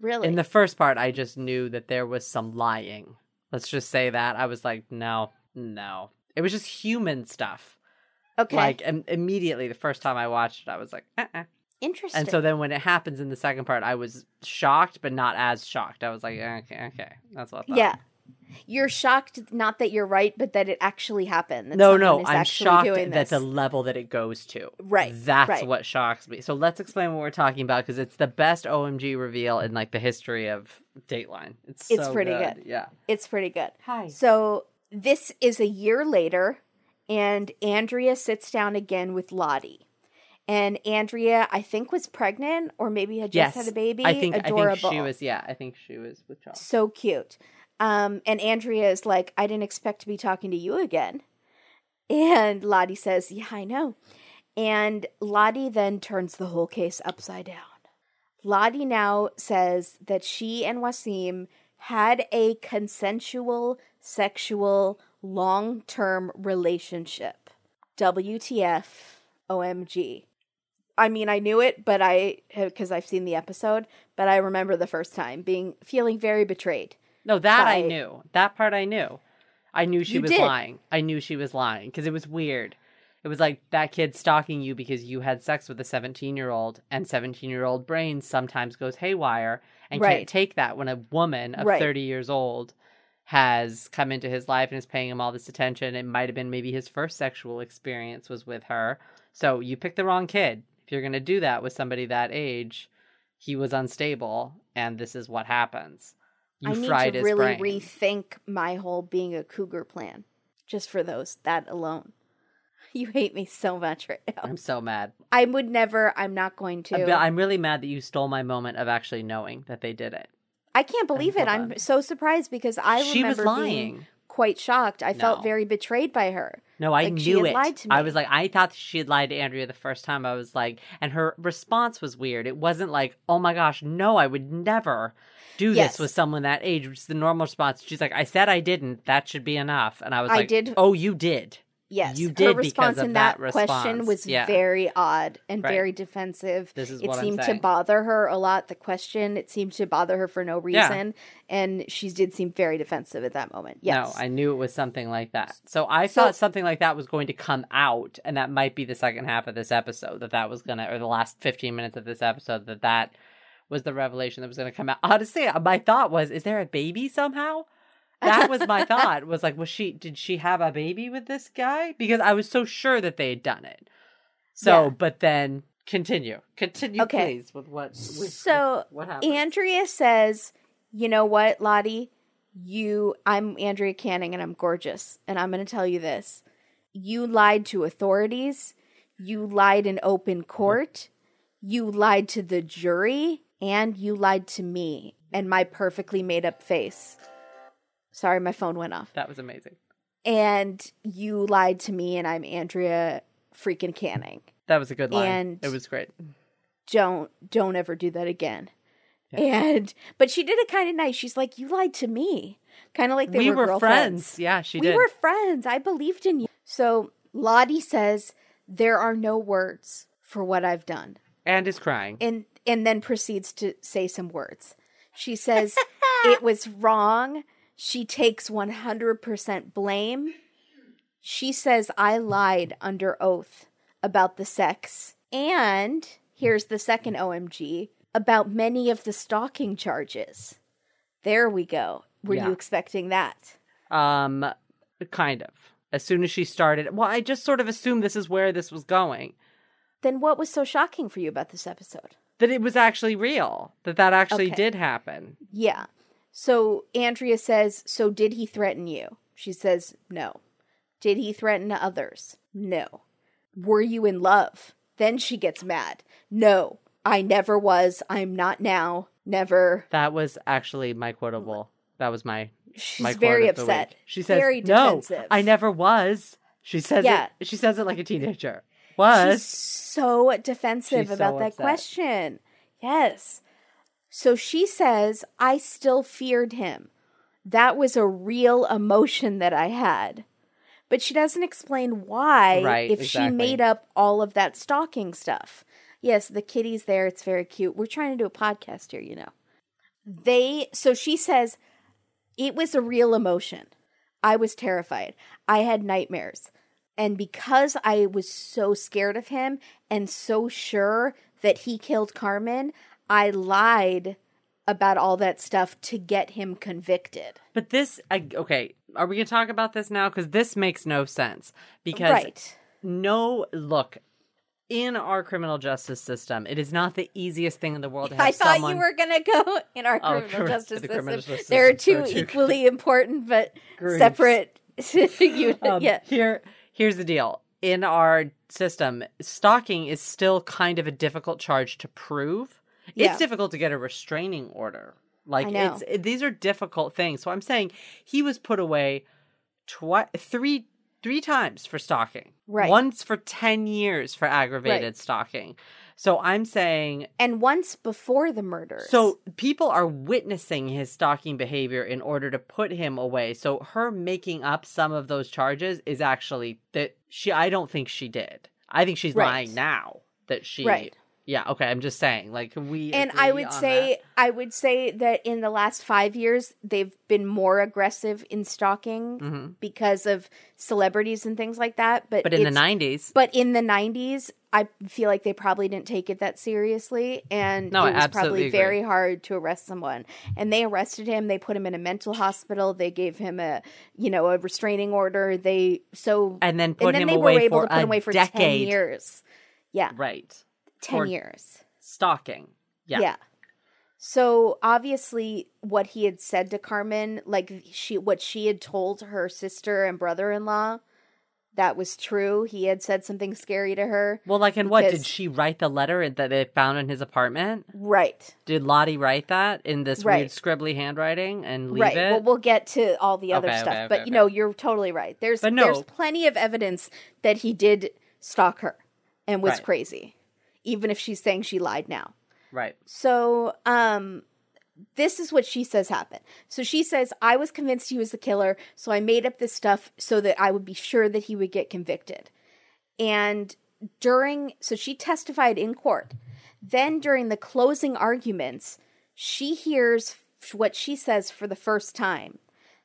Really? In the first part, I just knew that there was some lying. Let's just say that. I was like, no, no. It was just human stuff. okay. Like im- immediately, the first time I watched it, I was like, uh-uh. Interesting. and so then when it happens in the second part, I was shocked, but not as shocked. I was like, okay, okay, that's what. I thought. yeah, you're shocked not that you're right, but that it actually happened. No, no, is I'm shocked that the level that it goes to. Right, That's right. what shocks me. So let's explain what we're talking about because it's the best OMG reveal in like the history of Dateline. It's It's so pretty good. Yeah. It's pretty good. Hi. So this is a year later, and Andrea sits down again with Lottie. And Andrea, I think, was pregnant or maybe had just yes, had a baby. I think Adorable. I think she was. Yeah, I think she was with Charles. so cute. Um, and Andrea is like, I didn't expect to be talking to you again. And Lottie says, Yeah, I know. And Lottie then turns the whole case upside down. Lottie now says that she and Waseem had a consensual, sexual, long term relationship. WTF, OMG. I mean, I knew it, but I, eh, because I've seen the episode, but I remember the first time being, feeling very betrayed. No, that I knew. That part I knew. I knew she was did. lying. I knew she was lying because it was weird. It was like that kid stalking you because you had sex with a 17 year old, and 17 year old brain sometimes goes haywire and Right. can't take that when a woman of Right. 30 years old has come into his life and is paying him all this attention. It might have been maybe his first sexual experience was with her. So you picked the wrong kid. If you're going to do that with somebody that age, he was unstable, and this is what happens. You I need to really brain. rethink my whole being a cougar plan just for those, that alone. You hate me so much right now. I'm so mad. I would never, I'm not going to. I'm- I'm really mad that you stole my moment of actually knowing that they did it. I can't believe it. I'm so surprised because I She was remember lying. being quite shocked. I felt very betrayed by her. No, I Like, knew it. lied to I was like, I thought she had lied to Andrea the first time. I was like, and her response was weird. It wasn't like, oh my gosh, no, I would never do Yes. this with someone that age, which is the normal response. She's like, I said I didn't. That should be enough. And I was I like, did- oh, you did. Yes, You her did because response in that that, question was Yeah. very odd and Right. very defensive. This is it what I'm seemed to bother her a lot. The question it seemed to bother her for no Yeah. reason, and she did seem very defensive at that moment. Yes, No, I knew it was something like that. So I So- thought something like that was going to come out, and that might be the second half of this episode. That that was gonna, or the last fifteen minutes of this episode, that that was the revelation that was going to come out. Honestly, my thought was, is there a baby somehow? That was my thought. Was like, was she? Did she have a baby with this guy? Because I was so sure that they had done it. So, Yeah. but then continue, continue, Okay. please, with what? With, So what happened? Andrea says, "You know what, Lottie? You, I'm Andrea Canning, and I'm gorgeous, and I'm going to tell you this: you lied to authorities, you lied in open mm-hmm. court, you lied to the jury, and you lied to me and my perfectly made up face. Sorry, my phone went off. that was amazing. And you lied to me, and I'm Andrea freaking Canning. That was a good line. And- it was great. don't don't ever do that again. And but she did it kind of nice. She's like, "You lied to me," kind of like they we were, were girlfriends. friends. Yeah, she did. we did. were friends. I believed in you. So Lottie says there are no words for what I've done, and is crying. and and then proceeds to say some words. She says it was wrong. She takes one hundred percent blame. She says I lied under oath about the sex, and here's the second OMG about many of the stalking charges. There we go. Were Yeah. you expecting that? Um, kind of. As soon as she started, well, I just sort of assumed this is where this was going. Then what was so shocking for you about this episode? That it was actually real. That that actually Okay. did happen. Yeah. So Andrea says, So did he threaten you? She says, No. Did he threaten others? No. Were you in love? Then she gets mad. No, I never was. I'm not now. Never. That was actually my quotable. That was my. She's my very of the upset. She says, very "No. I never was." She says Yeah. it. She says it like a teenager. Was She's so defensive She's about so that upset. question. Yes. So she says, I still feared him. That was a real emotion that I had. But she doesn't explain why Right, if she made up all of that stalking stuff. Yes, the kitty's there. It's very cute. We're trying to do a podcast here, you know. They, so she says, it was a real emotion. I was terrified. I had nightmares. And because I was so scared of him and so sure that he killed Karmen, I lied about all that stuff to get him convicted. but this. I, okay, are we gonna talk about this now? Because this makes no sense. Because right. no look in our criminal justice system it is not the easiest thing in the world to have I thought someone you were going to go in our Oh, criminal justice The system. criminal justice there are two There are two- equally important but Groups. separate units. Um, yeah. here here's the deal in our system stalking is still kind of a difficult charge to prove it's difficult to get a restraining order like it's it, these are difficult things so i'm saying he was put away twi- three three times for stalking Right. once for 10 years for aggravated Right. stalking So I'm saying and once before the murders. so people are witnessing his stalking behavior in order to put him away. So her making up some of those charges is actually that she I don't think she did. I think she's Right. lying now that she Right. Yeah, okay, I'm just saying like we and I would say that. I would say that in the last five years they've been more aggressive in stalking Mhm. because of celebrities and things like that. But But in the 90s but in the nineties, I feel like they probably didn't take it that seriously, and No, it was probably agree. very hard to arrest someone. And they arrested him. They put him in a mental hospital. They gave him a you know a restraining order. They so and then put and then him they away were able for to put him away for ten years. Yeah, Right. Ten For- years. Stalking. Yeah. Yeah. So obviously what he had said to Karmen, like she what she had told her sister and brother-in-law, that was true. He had said something scary to her. Well, like, and what did she write the letter that they found in his apartment? Right. Did Lottie write that in this weird scribbly handwriting and leave right. it? Well, we'll get to all the other Okay, stuff, okay, but okay, you know, you're totally right. There's no. there's plenty of evidence that he did stalk her and was Right. crazy, even if she's saying she lied now. right. So, um, this is what she says happened. So she says, I was convinced he was the killer, so I made up this stuff so that I would be sure that he would get convicted. And during, so she testified in court. Then during the closing arguments, she hears what she says for the first time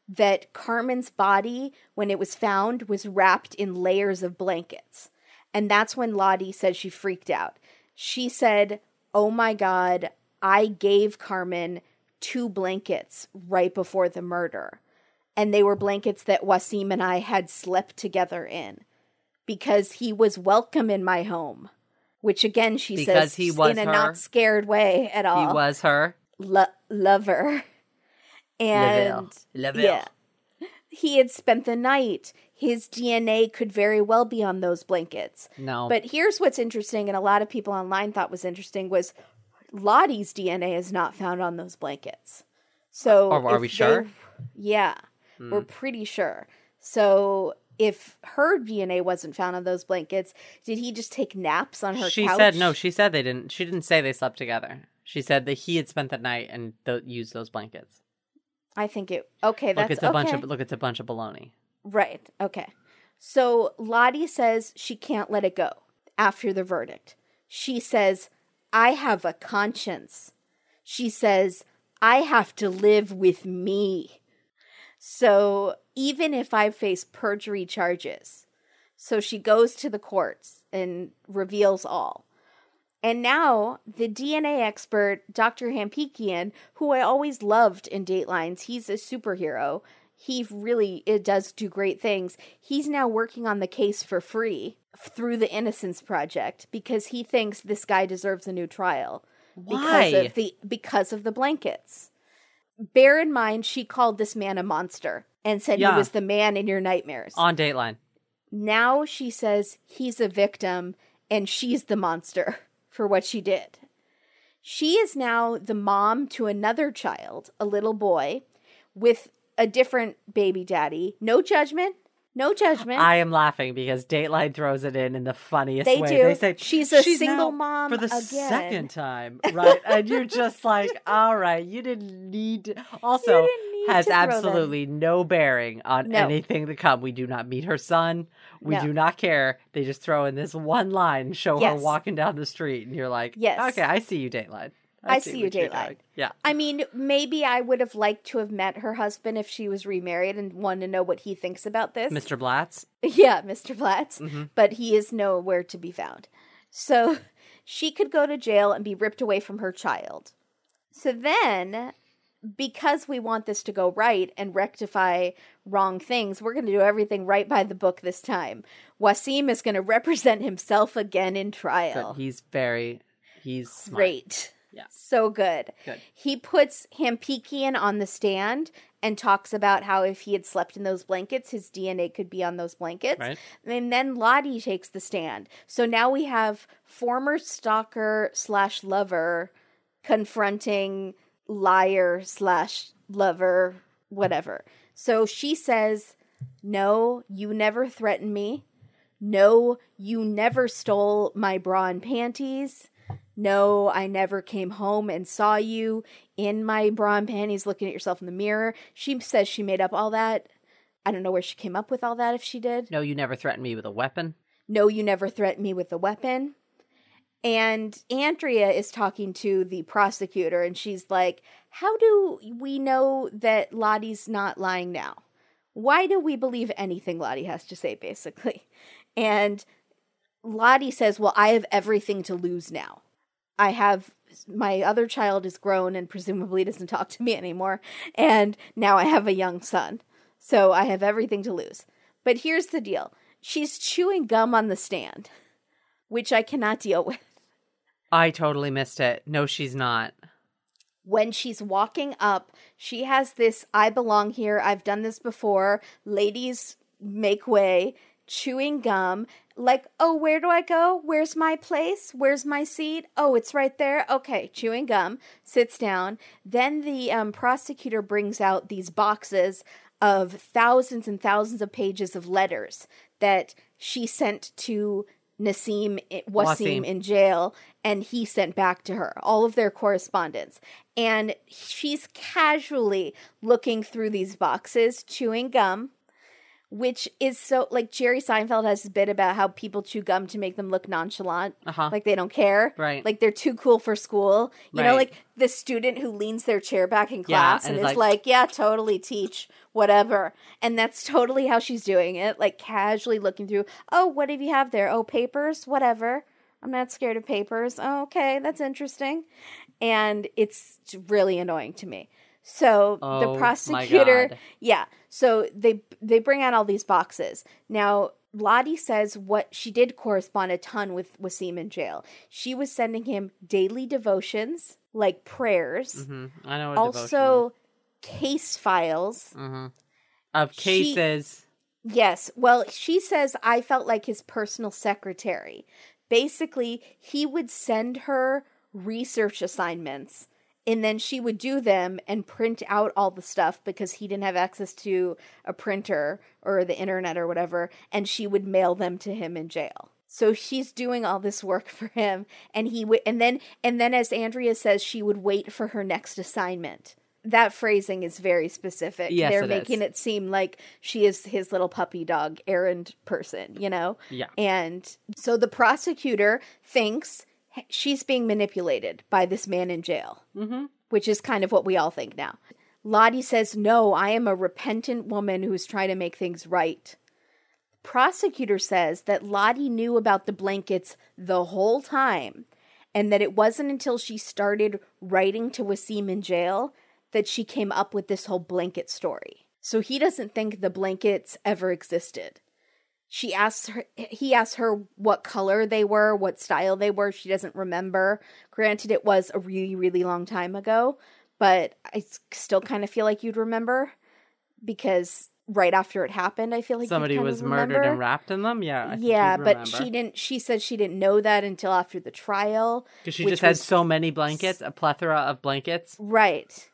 that Karmen's body, when it was found, was wrapped in layers of blankets. And that's when Lottie said she freaked out. She said, Oh my God, I gave Karmen two blankets right before the murder. And they were blankets that Waseem and I had slept together in because he was welcome in my home. Which again, she Because says he was in a her. not scared way at all. He was her. Lo- lover. And Level. yeah. He had spent the night. His DNA could very well be on those blankets. No. But here's what's interesting, and a lot of people online thought was interesting, was Lottie's DNA is not found on those blankets. So Or are if we they- sure? yeah, Hmm. we're pretty sure. So if her DNA wasn't found on those blankets, did he just take naps on her she couch? said no. She said they didn't. She didn't say they slept together. She said that he had spent the night and th- used those blankets. I think it. Okay, that's look, it's a okay. bunch of look. It's a bunch of baloney. Right. Okay. So Lottie says she can't let it go after the verdict. She says, I have a conscience. She says, I have to live with me. So even if I face perjury charges, so she goes to the courts and reveals all. And now the DNA expert, Dr. Hampikian, who I always loved in Datelines, he's a superhero. He really it does do great things. He's now working on the case for free through the Innocence Project because he thinks this guy deserves a new trial because Why? of the because of the blankets. Bear in mind she called this man a monster and said Yeah. he was the man in your nightmares. On Dateline. Now she says he's a victim and she's the monster for what she did. She is now the mom to another child, a little boy, with a different baby daddy. No judgment. No judgment. I am laughing because Dateline throws it in in the funniest They way. do. They say She's a now single mom for the again." second time, right? and you're just like, all right, you didn't need. To... Also, didn't has throw them. absolutely no bearing on No. anything to come. We do not meet her son. We No. do not care. They just throw in this one line, show her walking down the street, and you're like, Yes. okay, I see you, Dateline. I see you, you're Dateline. Yeah. I mean, maybe I would have liked to have met her husband if she was remarried and wanted to know what he thinks about this. Mr. Blatz. Yeah, Mr. Blatz. Mhm. But he is nowhere to be found. So she could go to jail and be ripped away from her child. So then, because we want this to go right and rectify wrong things, we're going to do everything right by the book this time. Waseem is going to represent himself again in trial. Good. He's very. He's smart. Great. Yeah. So good. Good. He puts Hampikian on the stand and talks about how if he had slept in those blankets, his DNA could be on those blankets. Right. And then Lottie takes the stand. So now we have former stalker slash lover confronting liar slash lover, whatever. So she says, No, you never threatened me. No, you never stole my bra and panties. No, I never came home and saw you in my bra and panties looking at yourself in the mirror. She says she made up all that. I don't know where she came up with all that if she did. No, you never threatened me with a weapon. No, you never threatened me with a weapon. And Andrea is talking to the prosecutor and she's like, How do we know that Lottie's not lying now? Why do we believe anything Lottie has to say, basically? And Lottie says, Well, I have everything to lose now. I have my other child is grown and presumably doesn't talk to me anymore. And now I have a young son. So I have everything to lose. But here's the deal she's chewing gum on the stand, which I cannot deal with. I totally missed it. No, she's not. When she's walking up, she has this I belong here, I've done this before, ladies make way, chewing gum. Like, oh, where do I go? Where's my place? Where's my seat? Oh, it's right there. Okay, chewing gum, sits down. Then the um, prosecutor brings out these boxes of thousands and thousands of pages of letters that she sent to Nassim Waseem, Waseem. in jail and he sent back to her all of their correspondence. And she's casually looking through these boxes, chewing gum, which is so like Jerry Seinfeld has a bit about how people chew gum to make them look nonchalant, Uh-huh. like they don't care, Right. Like they're too cool for school. You know, like the student who leans their chair back in Yeah, class and and, is is like- like, "Yeah, totally teach whatever," and that's totally how she's doing it, like casually looking through. Oh, what do you have there? Oh, papers, whatever. I'm not scared of papers. Oh, okay, that's interesting. And it's really annoying to me. So Oh, the prosecutor, yeah. So they they bring out all these boxes. Now Lottie says what she did correspond a ton with Waseem in jail. She was sending him daily devotions, like prayers, hmm I know. Also case files. is. of she- cases. Yes. Well, she says I felt like his personal secretary. Basically, he would send her research assignments and then she would do them and print out all the stuff because he didn't have access to a printer or the internet or whatever and she would mail them to him in jail. So she's doing all this work for him and he would and then and then as Andrea says she would wait for her next assignment. That phrasing is very specific. Yes, They're it making is. it seem like she is his little puppy dog errand person, you know? Yeah. And so the prosecutor thinks she's being manipulated by this man in jail, Mm-hmm. which is kind of what we all think now. Lottie says, No, I am a repentant woman who's trying to make things right. Prosecutor says that Lottie knew about the blankets the whole time, and that it wasn't until she started writing to Waseem in jail that she came up with this whole blanket story. So he doesn't think the blankets ever existed she asks her he asks her what color they were what style they were she doesn't remember granted it was a really really long time ago but i still kind of feel like you'd remember because right after it happened i feel like Somebody was murdered and wrapped in them. Yeah. I think yeah but she didn't she said she didn't know that until after the trial Because she just had so many blankets, a plethora of blankets. right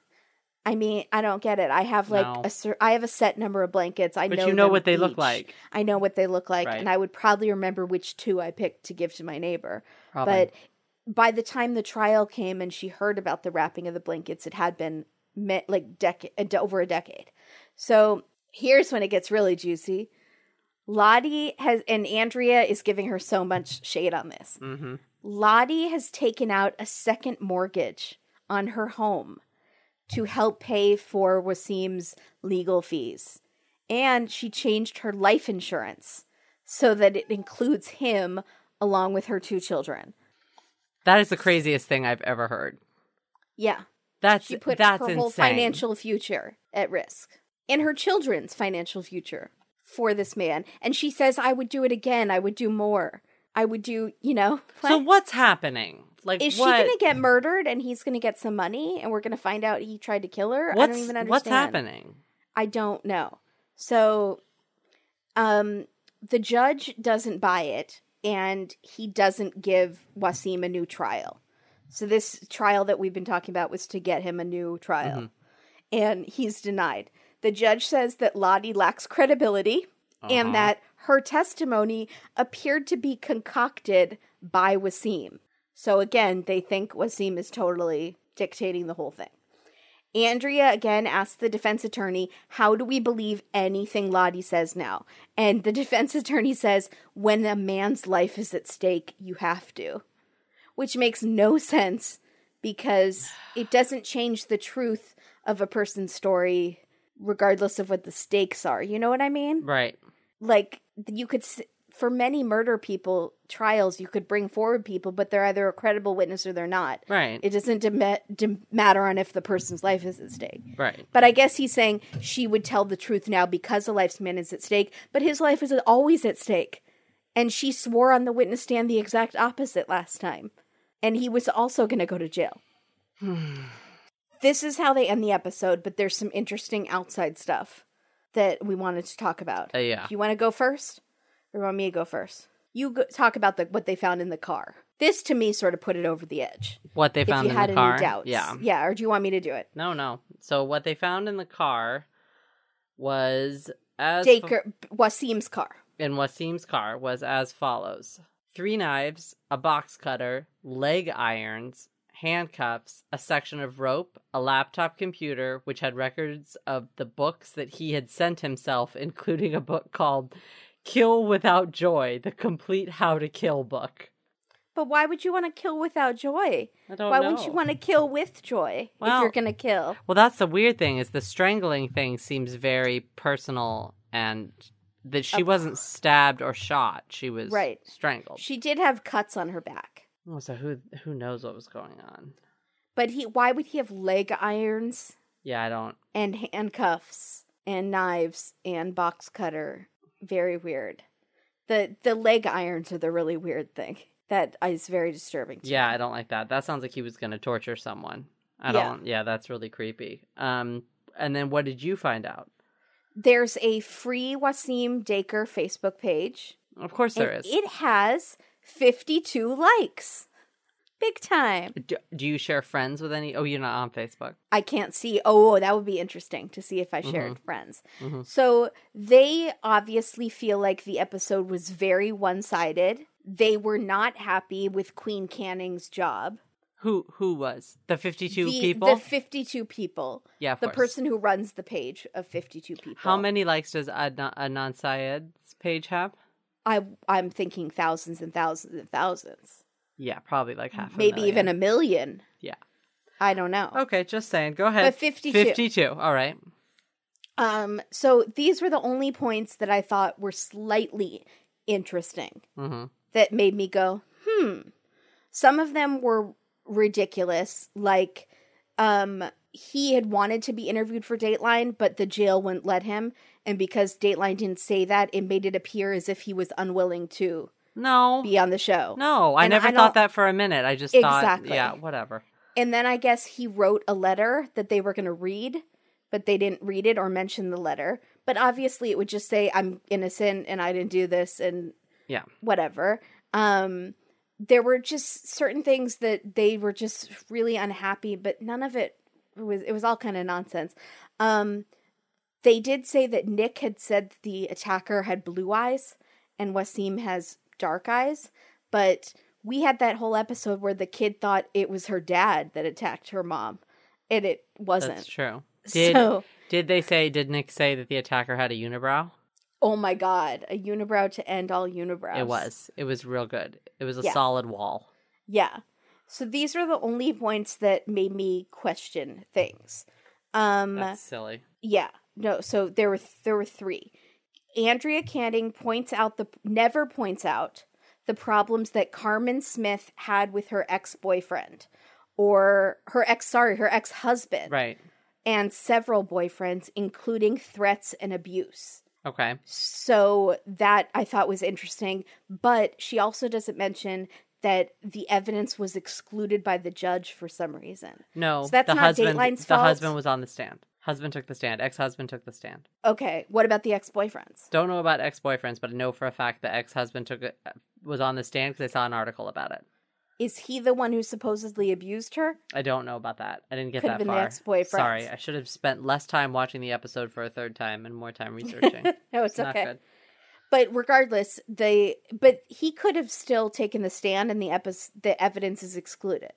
I mean, I don't get it. I have like No. a cer- I have a set number of blankets. I But know you know what they look like. I know what they look like, Right. and I would probably remember which two I picked to give to my neighbor. Probably. But by the time the trial came and she heard about the wrapping of the blankets, it had been me- like decade over a decade. So here's when it gets really juicy. Lottie has and Andrea is giving her so much shade on this. Mm-hmm. Lottie has taken out a second mortgage on her home to help pay for Waseem's legal fees. And she changed her life insurance so that it includes him along with her two children. That is the craziest thing I've ever heard. Yeah. That's She put that's her insane. whole financial future at risk and her children's financial future for this man. And she says, I would do it again. I would do more. I would do, you know. So what's happening? Like Is what? she going to get murdered and he's going to get some money and we're going to find out he tried to kill her? what's, I don't even understand. What's happening? I don't know. So um the judge doesn't buy it and he doesn't give Waseem a new trial. So this trial that we've been talking about was to get him a new trial. Mm-hmm. And he's denied. The judge says that Lottie lacks credibility Uh-huh. and that her testimony appeared to be concocted by Waseem. So again, they think Waseem is totally dictating the whole thing. Andrea again asks the defense attorney, How do we believe anything Lottie says now? And the defense attorney says, When a man's life is at stake, you have to. Which makes no sense because it doesn't change the truth of a person's story, regardless of what the stakes are. You know what I mean? Right. Like, you could, for many murder people trials, you could bring forward people, but they're either a credible witness or they're not. Right. It doesn't matter on if the person's life is at stake. right. But I guess he's saying she would tell the truth now because the life's man is at stake, but his life is always at stake. And she swore on the witness stand the exact opposite last time. And he was also going to go to jail. this is how they end the episode, but there's some interesting outside stuff that we wanted to talk about. Uh, yeah. Do you want to go first? Or want me to go first? You go- talk about the, what they found in the car. This to me sort of put it over the edge. What they If found you in had the any car. doubts. Yeah. Yeah, or do you want me to do it? No, no. So what they found in the car was as Daker, Waseem's car. in Waseem's car was as follows: three knives, a box cutter, leg irons, handcuffs, a section of rope, a laptop computer which had records of the books that he had sent himself, including a book called "Kill Without Joy: The Complete How to Kill Book." But why would you want to kill without joy? I don't Why know. wouldn't you want to kill with joy if Well- you're going to kill? Well, that's the weird thing is the strangling thing seems very personal and that she wasn't stabbed or shot. She was Right. strangled. She did have cuts on her back. Oh, so who who knows what was going on? But he why would he have leg irons Yeah, I don't. and handcuffs and knives and box cutter? Very weird. The the leg irons are the really weird thing. That is very disturbing. to Yeah, me. I don't like that. That sounds like he was going to torture someone. I don't. Yeah, that's really creepy. Um, and then what did you find out? There's a free Waseem Daker Facebook page. Of course there is. It has 52 likes. Big time. Do, do you share friends with any? Oh, you're not on Facebook. I can't see. Oh, that would be interesting to see if I shared Mm-hmm. friends. So they obviously feel like the episode was very one sided. They were not happy with Queen Canning's job. Who who was the 52 people? The 52 people. yeah, the course. person who runs the page of 52 people. How many likes does Adnan, Adnan Syed's page have? I, I'm thinking thousands and thousands and thousands. Yeah, probably like half. A Maybe even a million. million. Yeah. I don't know. Okay, just saying. Go ahead. But 52. 52. All right. Um, so these were the only points that I thought were slightly interesting Mm-hmm. that made me go, hmm. Some of them were ridiculous, like um he had wanted to be interviewed for Dateline, but the jail wouldn't let him, and because Dateline didn't say that, it made it appear as if he was unwilling to No. be on the show. No, I And never I thought that for a minute. I just Exactly. thought, yeah, whatever. And then I guess he wrote a letter that they were going to read, but they didn't read it or mention the letter. But obviously, it would just say, I'm innocent and I didn't do this and Yeah. whatever. Um, there were just certain things that they were just really unhappy, but none of it was, it was all kind of nonsense. Um, they did say that Nick had said the attacker had blue eyes and Waseem has dark eyes, but we had that whole episode where the kid thought it was her dad that attacked her mom, and it wasn't. That's true. Did So, did they say? Did Nick say that the attacker had a unibrow? oh my god, a unibrow to end all unibrows. It was. It was real good. It was a Yeah. solid wall. Yeah. So these are the only points that made me question things. Um That's silly. yeah. No, so there were there were 3. Andrea Canning points out the never points out the problems that Karmen Smith had with her ex-boyfriend or her ex sorry, her ex-husband Right. and several boyfriends including threats and abuse. Okay. So that I thought was interesting, but she also doesn't mention that the evidence was excluded by the judge for some reason. No, So that's the not husband. Dateline's the fault? husband was on the stand. Husband took the stand. Ex-husband took the stand. Okay, what about the ex-boyfriends? Don't know about ex-boyfriends, but I know for a fact the ex-husband took it, uh, was on the stand because I saw an article about it. Is he the one who supposedly abused her? I don't know about that. I didn't get Could have that been the far. ex-boyfriend. Sorry, I should have spent less time watching the episode for a third time and more time researching. no, it's, not okay. good. But regardless, they but he could have still taken the stand, and the epi- the evidence is excluded.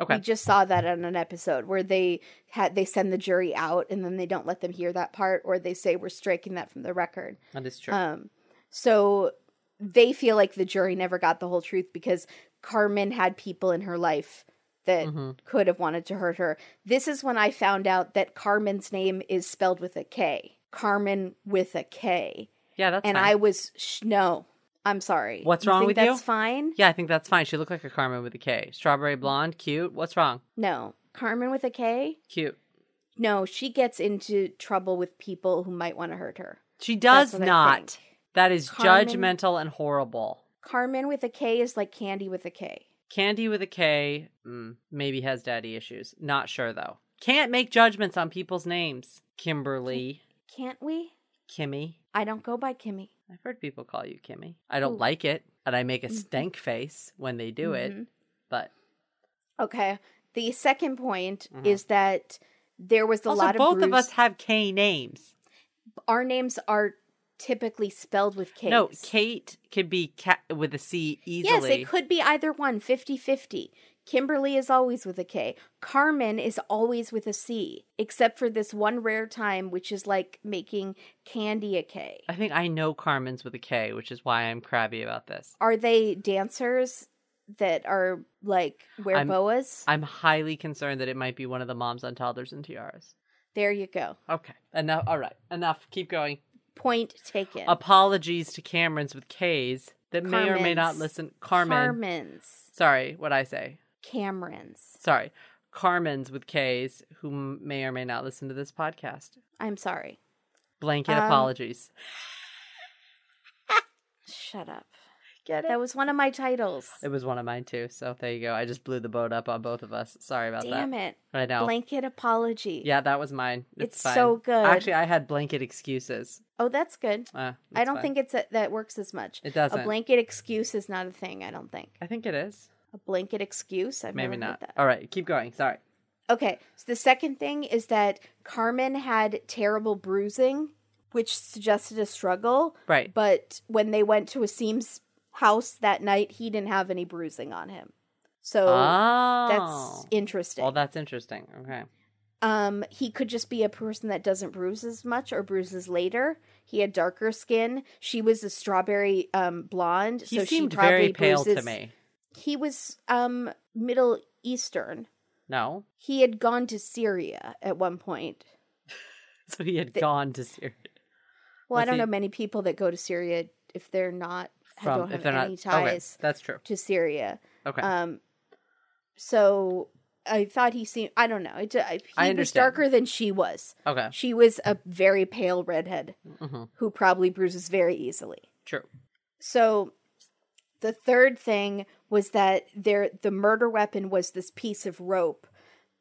Okay. We just saw that on an episode where they had they send the jury out, and then they don't let them hear that part, or they say we're striking that from the record. That is true. Um, so they feel like the jury never got the whole truth because Karmen had people in her life that Mm-hmm. could have wanted to hurt her. This is when I found out that Carmen's name is spelled with a K. Carmen with a K. yeah, that's and fine. I was sh- no. I'm sorry. What's You wrong with you? That's fine. Yeah, I think that's fine. She looked like a Carmen with a K. Strawberry blonde, cute. What's wrong? No, Carmen with a K. Cute. No, she gets into trouble with people who might want to hurt her. She does That's not. That is Carmen- judgmental and horrible. Carmen with a K is like candy with a K. Candy with a K mm, maybe has daddy issues. Not sure though. Can't make judgments on people's names. Kimberly, Can't we? Kimmy. I don't go by Kimmy. I've heard people call you Kimmy. I don't Ooh. like it, and I make a stank face when they do it. Mhm. But Okay. The second point Mhm. is that there was a also, lot of both of us have K names. Our names are typically spelled with K. No, Kate could be cat with a C easily. Yes, it could be either one, 50-50. Kimberly is always with a K. Carmen is always with a C, except for this one rare time, which is like making candy a K. I think I know Carmen's with a K, which is why I'm crabby about this. Are they dancers that are like wear I'm- boas? I'm highly concerned that it might be one of the moms on toddlers and tiaras. there you go. Okay, enough. All right, enough. Keep going. Point taken. Apologies to Camerons with K's that may or may not listen. Carmen. Carmen's. Sorry, what I say. Cameron's. Sorry. Carmen's with K's who may or may not listen to this podcast. I'm sorry. Blanket Um, apologies. Shut up. Get it? That was one of my titles. It was one of mine too, so there you go. I just blew the boat up on both of us. Sorry about Damn that. Damn it. I know. Blanket apology. Yeah, that was mine. It's, It's fine. so good. Actually, I had blanket excuses. Oh, that's good. Uh, I don't fine. think it's a, that works as much. it doesn't. A blanket excuse is not a thing, I don't think. I think it is. A blanket excuse? I've Maybe not. that. All right, keep going. Sorry. Okay, so the second thing is that Karmen had terrible bruising, which suggested a struggle. Right. But when they went to Asim's house that night, he didn't have any bruising on him. So oh, that's interesting. Well, that's interesting. Okay. Um, he could just be a person that doesn't bruise as much or bruises later. He had darker skin. She was a strawberry um, blonde, He so she probably very pale to bruises- me. He was um, Middle Eastern. No, He had gone to Syria at one point. so he had gone to Syria Well, I don't he- know many people that go to Syria if they're not from don't have if they're not any okay, ties that's true. to Syria. Okay. Um, so I thought he seemed. I don't know. It, I, he I was darker than she was. okay. She was a very pale redhead hmm who probably bruises very easily. True. So the third thing was that there the murder weapon was this piece of rope,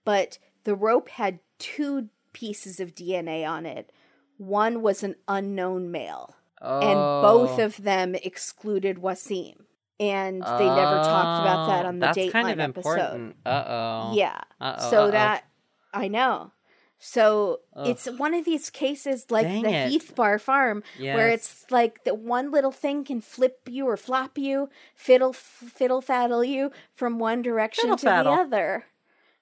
but the rope had two pieces of DNA on it. One was an unknown male, Oh. and both of them excluded Waseem. And they never talked about that Oh, on the That's Dateline kind of episode. Uh oh. Yeah. Uh-oh, so uh-oh. that I know. So Ugh. it's one of these cases like Dang the it. Heath Bar Farm where it's like the one little thing can flip you or flop you, fiddle fiddle faddle you from one direction Fiddle to faddle. the other.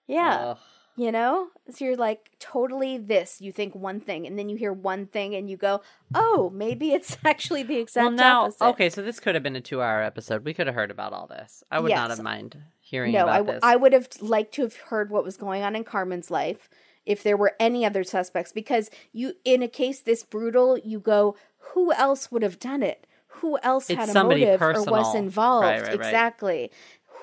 Yeah. Ugh. You know? So you're like totally this. You think one thing and then you hear one thing and you go, "Oh, maybe it's actually the exact well, now, opposite." okay, so this could have been a two-hour episode. We could have heard about all this. I would not have mind hearing No, about I, w- this. I would have liked to have heard what was going on in Karmen's life if there were any other suspects because you in a case this brutal, you go, who else would have done it? Who else It's had a motive or was involved? Right, right, right. exactly.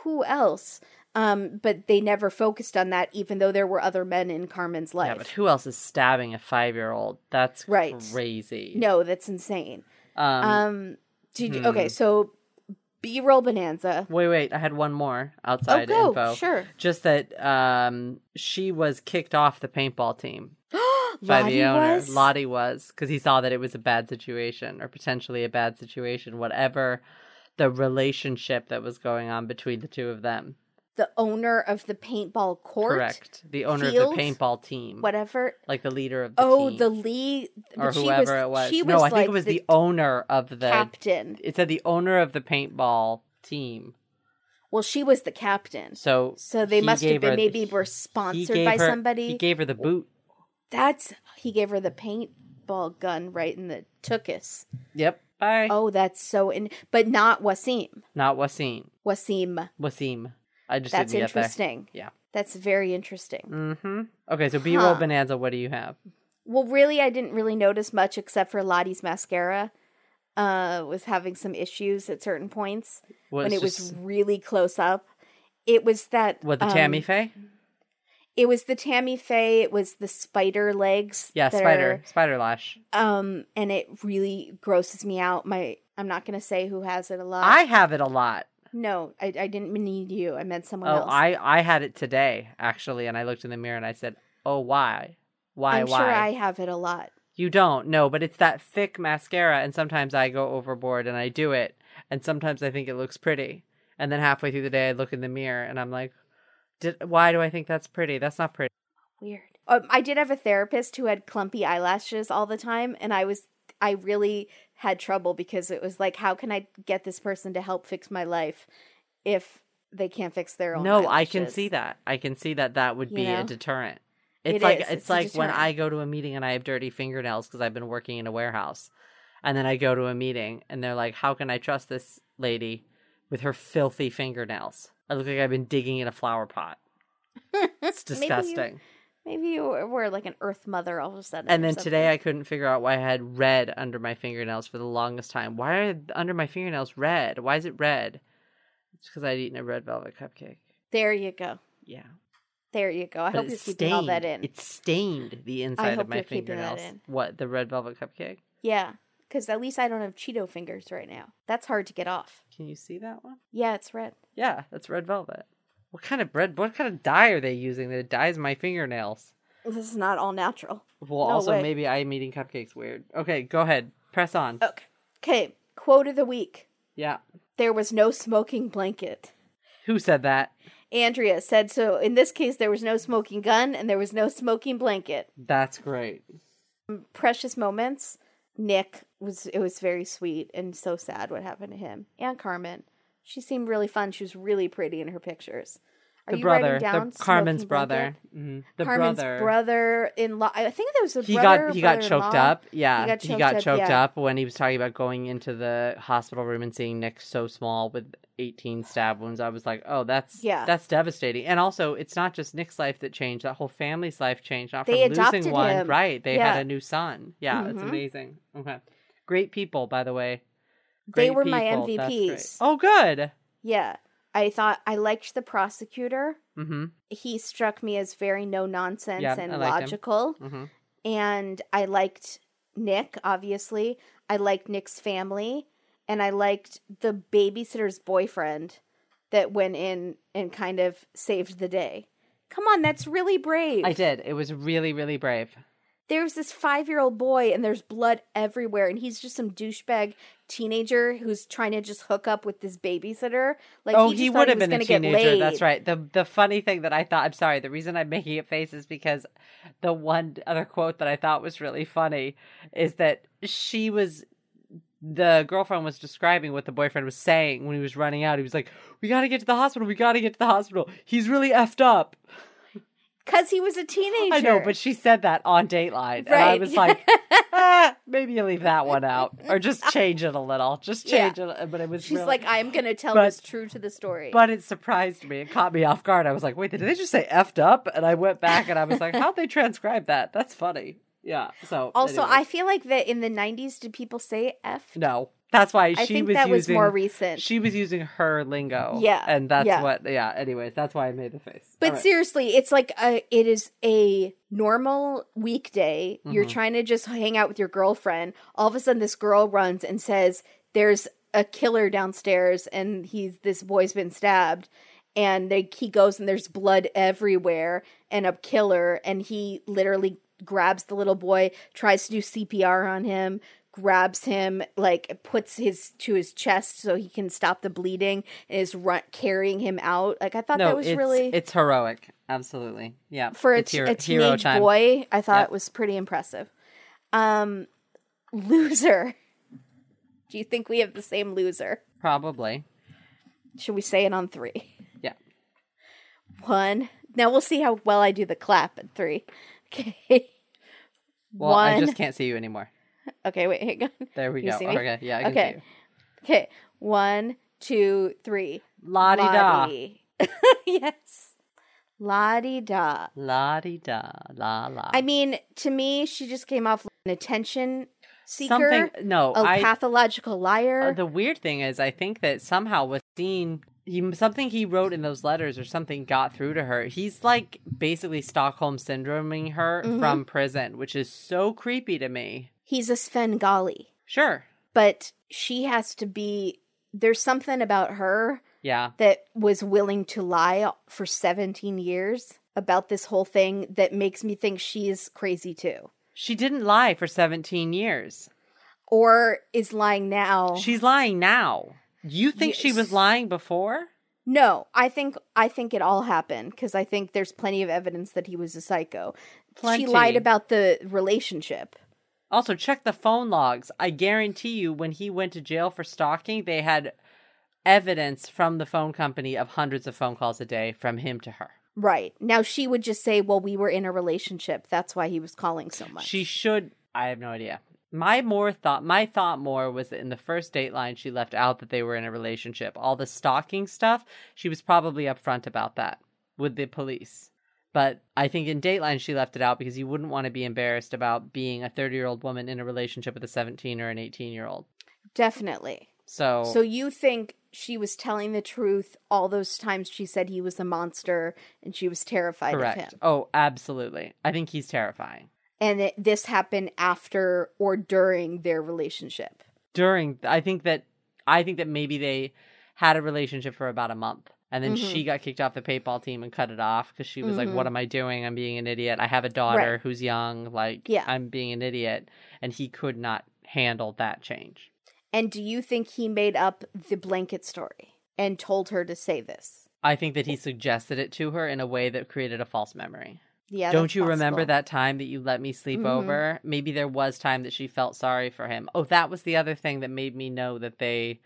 Who else? Um, but they never focused on that, even though there were other men in Karmen's life. yeah, but who else is stabbing a five-year-old? That's Right. crazy. no, that's insane. Um, Um, did hmm. okay, so B-roll bonanza. wait, wait. I had one more outside Oh, outside go info. sure. Just that um, she was kicked off the paintball team by Lottie the owner. was? Lottie was because he saw that it was a bad situation or potentially a bad situation, whatever the relationship that was going on between the two of them. The owner of the paintball court. Correct. The owner Field? of the paintball team. Whatever. Like the leader of the Oh, team. the lead or whoever was, it was. She was no, I think like it was the, the, owner of the captain. It said the owner of the paintball team. Well, she was the captain. So So they must have been her- maybe were sponsored by her- somebody. He gave her the boot. That's he gave her the paintball gun right in the tuchus. Yep. Bye. Oh, that's so in but not Waseem. Not Waseem. Waseem. Waseem. I just That's didn't get there. interesting. Yeah. That's very interesting. Mm-hmm. Okay, so B-roll Huh. bonanza. What do you have? Well, really, I didn't really notice much except for Lottie's mascara uh, was having some issues at certain points What, when it was really close up. It was that what the um, Tammy Faye? It was the Tammy Faye. It was the spider legs. Yeah, spider, spider lash. um, and it really grosses me out. My, I'm not gonna say who has it a lot. I have it a lot. No, I, I didn't mean you. I meant someone Oh, else. I I had it today actually, and I looked in the mirror and I said, "Oh, why, why, I'm why?" sure I have it a lot. You don't no, but it's that thick mascara, and sometimes I go overboard and I do it, and sometimes I think it looks pretty, and then halfway through the day I look in the mirror and I'm like, Did, "Why do I think that's pretty? That's not pretty." Weird. Um, I did have a therapist who had clumpy eyelashes all the time, and I was I really had trouble because it was like, how can I get this person to help fix my life if they can't fix their own? No, I can see that. I can see that that would You be a know? deterrent. It It's like is. it's, It's like when. I go to a meeting and I have dirty fingernails because I've been working in a warehouse, and then I go to a meeting and they're like, "How can I trust this lady with her filthy fingernails? I look like I've been digging in a flower pot. It's disgusting." Maybe you were like an Earth Mother all of a sudden. And then something. today I couldn't figure out why I had red under my fingernails for the longest time. Why are under my fingernails red? Why is it red? It's because I'd eaten a red velvet cupcake. there you go. Yeah. There you go. I But hope you're keeping all that in. It stained the inside of my you're keeping that fingernails. in. What the red velvet cupcake? Yeah, because at least I don't have Cheeto fingers right now. That's hard to get off. Can you see that one? Yeah, it's red. Yeah, that's red velvet. What kind of bread? What kind of dye are they using that dyes my fingernails? This is not all natural. Well, No also way. maybe I'm eating cupcakes weird. Okay, go ahead. Press on. Okay. Okay. Quote of the week. Yeah. There was no smoking blanket. Who said that? Andrea said so. In this case, there was no smoking gun and there was no smoking blanket. That's great. Um, precious moments. Nick was. It was very sweet and so sad what happened to him. And Karmen. She seemed really fun. She was really pretty in her pictures. Are the you brother, writing down the Karmen's brother. blanket? hmm The Karmen's brother. brother in law. I think there was a he brother. got he got choked up. Yeah, He got he choked got up, choked yeah. up when he was talking about going into the hospital room and seeing Nick so small with 18 stab wounds. I was like, oh, that's Yeah. that's devastating. And also, it's not just Nick's life that changed; that whole family's life changed. Not They from adopted losing one, him. right? They Yeah. had a new son. Yeah, it's Mhm. amazing. Okay, great people, by the way. They were my people. Great. MVPs. Oh, good. Yeah. I thought I liked the prosecutor. Mm-hmm. He struck me as very no nonsense Yeah, and I liked him. logical. Mm-hmm. And I liked Nick, obviously. I liked Nick's family. And I liked the babysitter's boyfriend that went in and kind of saved the day. Come on, that's really brave. I did. It was really, really brave. there's this five year old boy and there's blood everywhere and he's just some douchebag teenager who's trying to just hook up with this babysitter like oh, he, he would have been a teenager. That's right. The the funny thing that I thought I'm sorry, the reason I'm making a face is because the one other quote that I thought was really funny is that she was the girlfriend was describing what the boyfriend was saying when he was running out. He was like, We gotta get to the hospital, we gotta get to the hospital. He's really effed up. because he was a teenager I know, but she said that on Dateline. And I was like, maybe you leave that one out. Or just change it a little. Just Yeah. change it. But it was she's really- like i'm gonna tell But- this true to the story But it surprised me. It caught me off guard. I was like, wait, did they just say effed up? And I went back and I was like, how'd they transcribe that? That's funny. Yeah. So also anyway. i feel like that in the 90s did people say f no. That's why she i think was that was using more recent she was using her lingo. Yeah, And that's yeah. what yeah, anyways, that's why I made the face. But right. seriously, it's like a, it is a normal weekday. You're Mhm. trying to just hang out with your girlfriend. All of a sudden, this girl runs and says, "There's a killer downstairs, and he's this boy's been stabbed." And they, he goes and there's blood everywhere, and a killer, and he literally grabs the little boy, tries to do CPR on him, grabs him, like puts his to his chest so he can stop the bleeding, and is run, carrying him out. Like I thought no, that was it's, really it's heroic. Absolutely, yeah. for a, t- hero- a teenage boy. I thought Yep. it was pretty impressive. Um, loser. Do you think we have the same loser? Probably, Should we say it on three? yeah. One. Now we'll see how well I do the clap at three. Okay. Well, One. I just can't see you anymore. Okay, wait, hang on. There we go. Okay, yeah, I can Okay. see you. Okay. One, two, three. La di da, yes. La di da. la di da, la la. I mean, to me, she just came off like an attention seeker, Something. No, a I. pathological liar. Uh, the weird thing is, I think that somehow with Dean, he something he wrote in those letters or something got through to her. He's like basically Stockholm syndroming her Mhm. from prison, which is so creepy to me. He's a Svengali, Sure. but she has to be. There's something about her Yeah. that was willing to lie for 17 years about this whole thing that makes me think she's crazy too. She didn't lie for 17 years. Or is lying now. She's lying now. You think she was lying before? No, I think I think it all happened because I think there's plenty of evidence that he was a psycho. Plenty. She lied about the relationship. Also, check the phone logs. I guarantee you, when he went to jail for stalking, they had evidence from the phone company of hundreds of phone calls a day from him to her. Right. Now she would just say, "Well, we were in a relationship. That's why he was calling so much." She should. I have no idea. My more thought, my thought more was that in the first Dateline, she left out that they were in a relationship. All the stalking stuff, she was probably upfront about that with the police. But I think in Dateline she left it out because you wouldn't want to be embarrassed about being a 30 year old woman in a relationship with a 17 or an 18 year old. Definitely. So, So you think she was telling the truth all those times she said he was a monster and she was terrified of him. Oh, absolutely. I think he's terrifying. And it, this happened after or during their relationship. During, I think that, I think that maybe they had a relationship for about a month. And then Mhm. she got kicked off the paintball team and cut it off because she was like, Mhm. What am I doing? I'm being an idiot. I have a daughter Right. who's young. Like, Yeah. I'm being an idiot. And he could not handle that change. And do you think he made up the blanket story and told her to say this? I think that he suggested it to her in a way that created a false memory. Yeah. Don't you remember that time that you let me sleep Mhm. over? Maybe there was time that she felt sorry for him. Oh, that was the other thing that made me know that they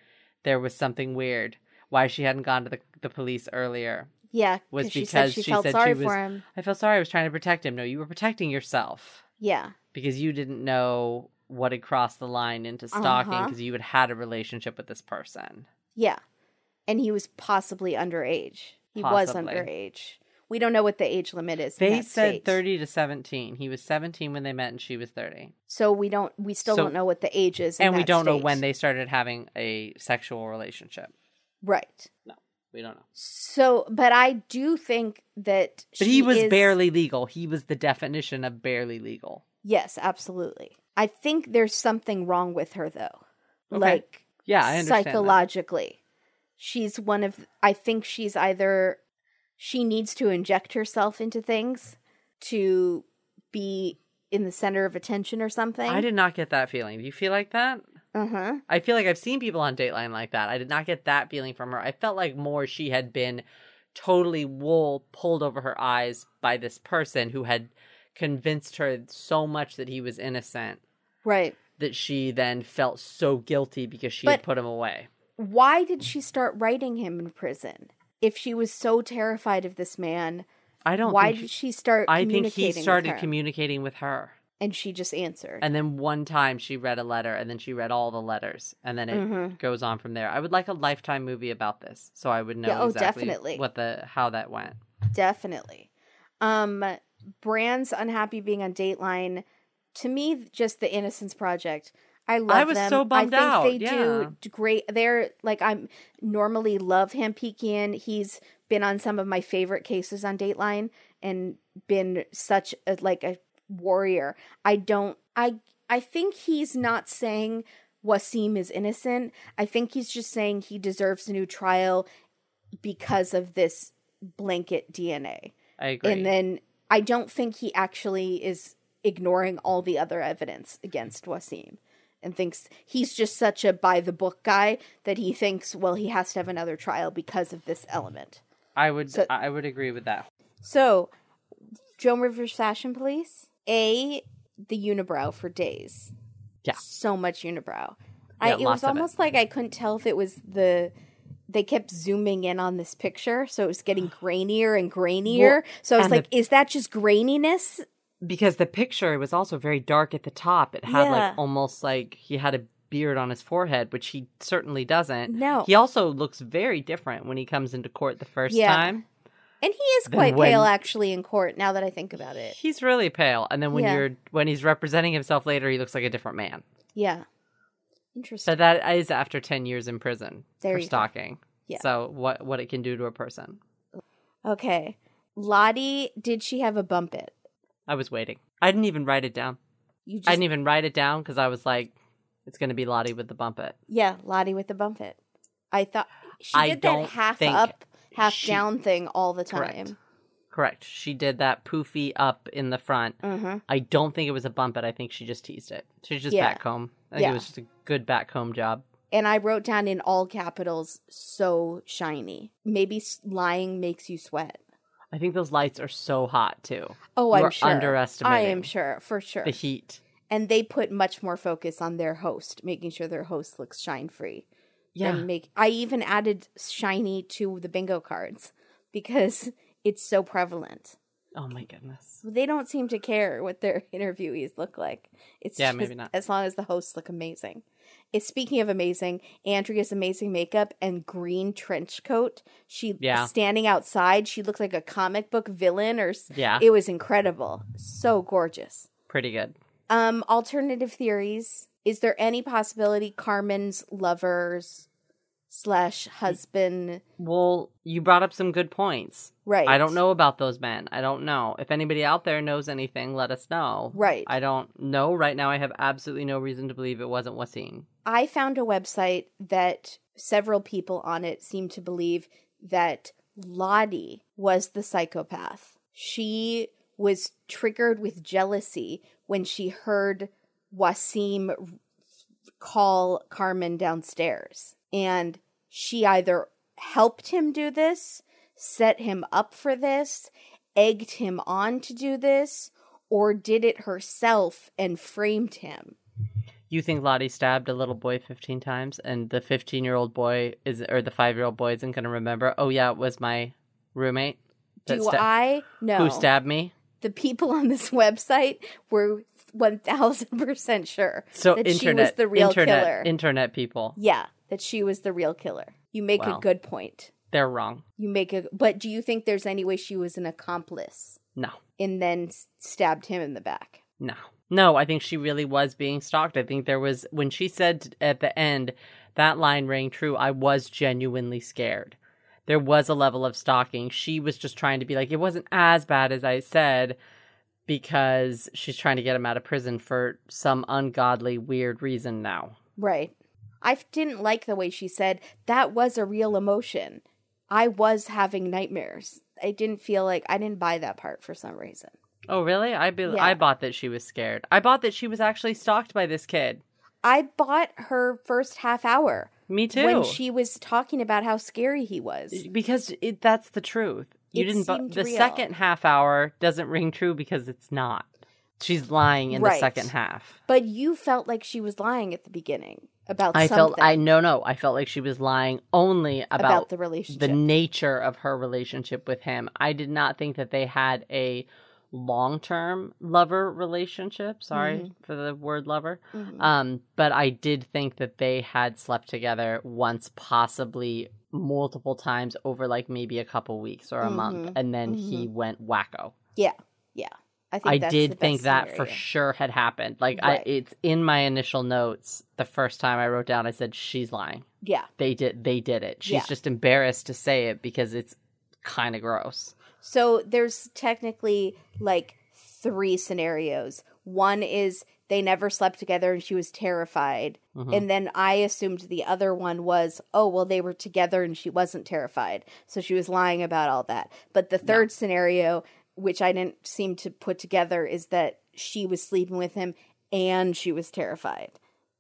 there was something weird. Why she hadn't gone to the, the police earlier Yeah, was 'cause she because said she, she felt said she sorry was- for him. I felt sorry. I was trying to protect him. No, you were protecting yourself Yeah. because you didn't know what had crossed the line into stalking Uh-huh. because you had had a relationship with this person. Yeah. And he was possibly underage. He was underage. We don't know what the age limit is. in They said state. 30 to 17. He was 17 when they met and she was 30. So we don't we still So- don't know what the age is. And we don't know when they started having a sexual relationship. Right. No, we don't know. So but I do think that But she he was is- barely legal. He was the definition of barely legal. Yes, absolutely. I think there's something wrong with her though. Okay. Like Yeah, I understand. that. psychologically. She's one of I think she's either she needs to inject herself into things to be in the center of attention or something. I did not get that feeling. Do you feel like that? Uh-huh. I feel like I've seen people on Dateline like that. I did not get that feeling from her. I felt like more she had been totally wool pulled over her eyes by this person who had convinced her so much that he was innocent Right. that she then felt so guilty because she had put him away. Why did she start writing him in prison? If she was so terrified of this man, I don't why think did she start I think he started with communicating with her. And she just answered. And then one time she read a letter and then she read all the letters and then it Mhm. goes on from there. I would like a lifetime movie about this so I would know Yeah, oh, exactly definitely. what the how that went. Definitely. Um Brand's unhappy being on Dateline. To me, just the Innocence Project. I love I was them. so bummed I think out, they yeah. do great. They're like I'm normally love him Pekian. He's been on some of my favorite cases on Dateline and been such a like a warrior. I don't I I think he's not saying Waseem is innocent. I think he's just saying he deserves a new trial because of this blanket DNA. I agree. And then I don't think he actually is ignoring all the other evidence against Waseem. and thinks he's just such a by the book guy that he thinks, well, he has to have another trial because of this element. I would So- I would agree with that. So, Joan Rivers Fashion Police, A, the unibrow for days. Yeah. So much unibrow. Yeah, I, it was of it. almost like I couldn't tell if it was the. They kept zooming in on this picture, so it was getting grainier and grainier. so I was and the- like, is that just graininess? Because the picture was also very dark at the top. It had Yeah. like almost like he had a beard on his forehead, which he certainly doesn't. No. He also looks very different when he comes into court the first Yeah. time. And he is quite when- pale, actually, in court. Now that I think about it, He's really pale. And then when Yeah. you're when he's representing himself later, he looks like a different man. yeah, interesting. But that is after ten years in prison There for go. stalking. Yeah. So what what it can do to a person. okay, Lottie, did she have a bump it? I was waiting. I didn't even write it down. You just I didn't even write it down because I was like, it's going to be Lottie with the bump it. Yeah, Lottie with the bump it. I thought she did that half think up, half she- down thing all the time. Correct. She did that poofy up in the front. Mm-hmm. I don't think it was a bump it. I think she just teased it. She just Yeah. back comb. I think Yeah. it was just a good back comb job. And I wrote down in all capitals, so shiny. Maybe lying makes you sweat. I think those lights are so hot too. Oh, I'm are sure. underestimating I am sure, for sure. The heat. and they put much more focus on their host, making sure their host looks shine free. Yeah. And make I even added shiny to the bingo cards because it's so prevalent. Oh my goodness. They don't seem to care what their interviewees look like. It's Yeah, just maybe not. as long as the hosts look amazing. It's speaking of amazing, Andrea's amazing makeup and green trench coat. She Yeah. standing outside, she looked like a comic book villain or Yeah. it was incredible. So gorgeous. Pretty good. Um alternative theories. Is there any possibility Karmen's lovers slash husband Well, you brought up some good points. right. I don't know about those men. I don't know. If anybody out there knows anything, let us know. Right. I don't know. Right now, I have absolutely no reason to believe it wasn't Waseem. I found a website that several people on it seem to believe that Lottie was the psychopath. She was triggered with jealousy when she heard Waseem call Karmen downstairs. And she either helped him do this, set him up for this, egged him on to do this, or did it herself and framed him. You think Lottie stabbed a little boy 15 times and the 15 year old boy is, or the five year old boy isn't going to remember, oh, yeah, it was my roommate Do sta- I know who stabbed me? the people on this website were one thousand percent sure So, that internet, she was the real internet, killer. internet people, yeah, that she was the real killer. You make Wow. a good point. they're wrong. You make a but do you think there's any way she was an accomplice No, and then stabbed him in the back? no, no. I think she really was being stalked. I think there was, when she said at the end, that line rang true. I was genuinely scared. There was a level of stalking. She was just trying to be like, it wasn't as bad as I said because she's trying to get him out of prison for some ungodly, weird reason now. Right. I didn't like the way she said that was a real emotion. I was having nightmares. I didn't feel like I didn't buy that part for some reason. Oh, really? I be- Yeah. I bought that she was scared. I bought that she was actually stalked by this kid. I bought her first half hour Me too. when she was talking about how scary he was. because it, that's the truth. You It didn't. Bu- the real. second half hour doesn't ring true because it's not. She's lying in Right. the second half. But you felt like she was lying at the beginning about something. I something felt. I no no. I felt like she was lying only about, about the relationship, the nature of her relationship with him. I did not think that they had a long term lover relationship. Sorry Mm-hmm. for the word lover. Mhm. Um, but I did think that they had slept together once, possibly multiple times over like maybe a couple weeks or a month, Mhm. and then he went wacko. yeah, yeah. I think I did think that for sure had happened. Like Right. I, it's in my initial notes. The first time I wrote down, I said she's lying. Yeah. They did. They did it. She's Yeah. just embarrassed to say it because it's kind of gross. So there's technically like three scenarios. One is they never slept together and she was terrified. Mhm. And then I assumed the other one was, oh, well, they were together and she wasn't terrified. So she was lying about all that. But the third scenario, which I didn't seem to put together, is that she was sleeping with him and she was terrified.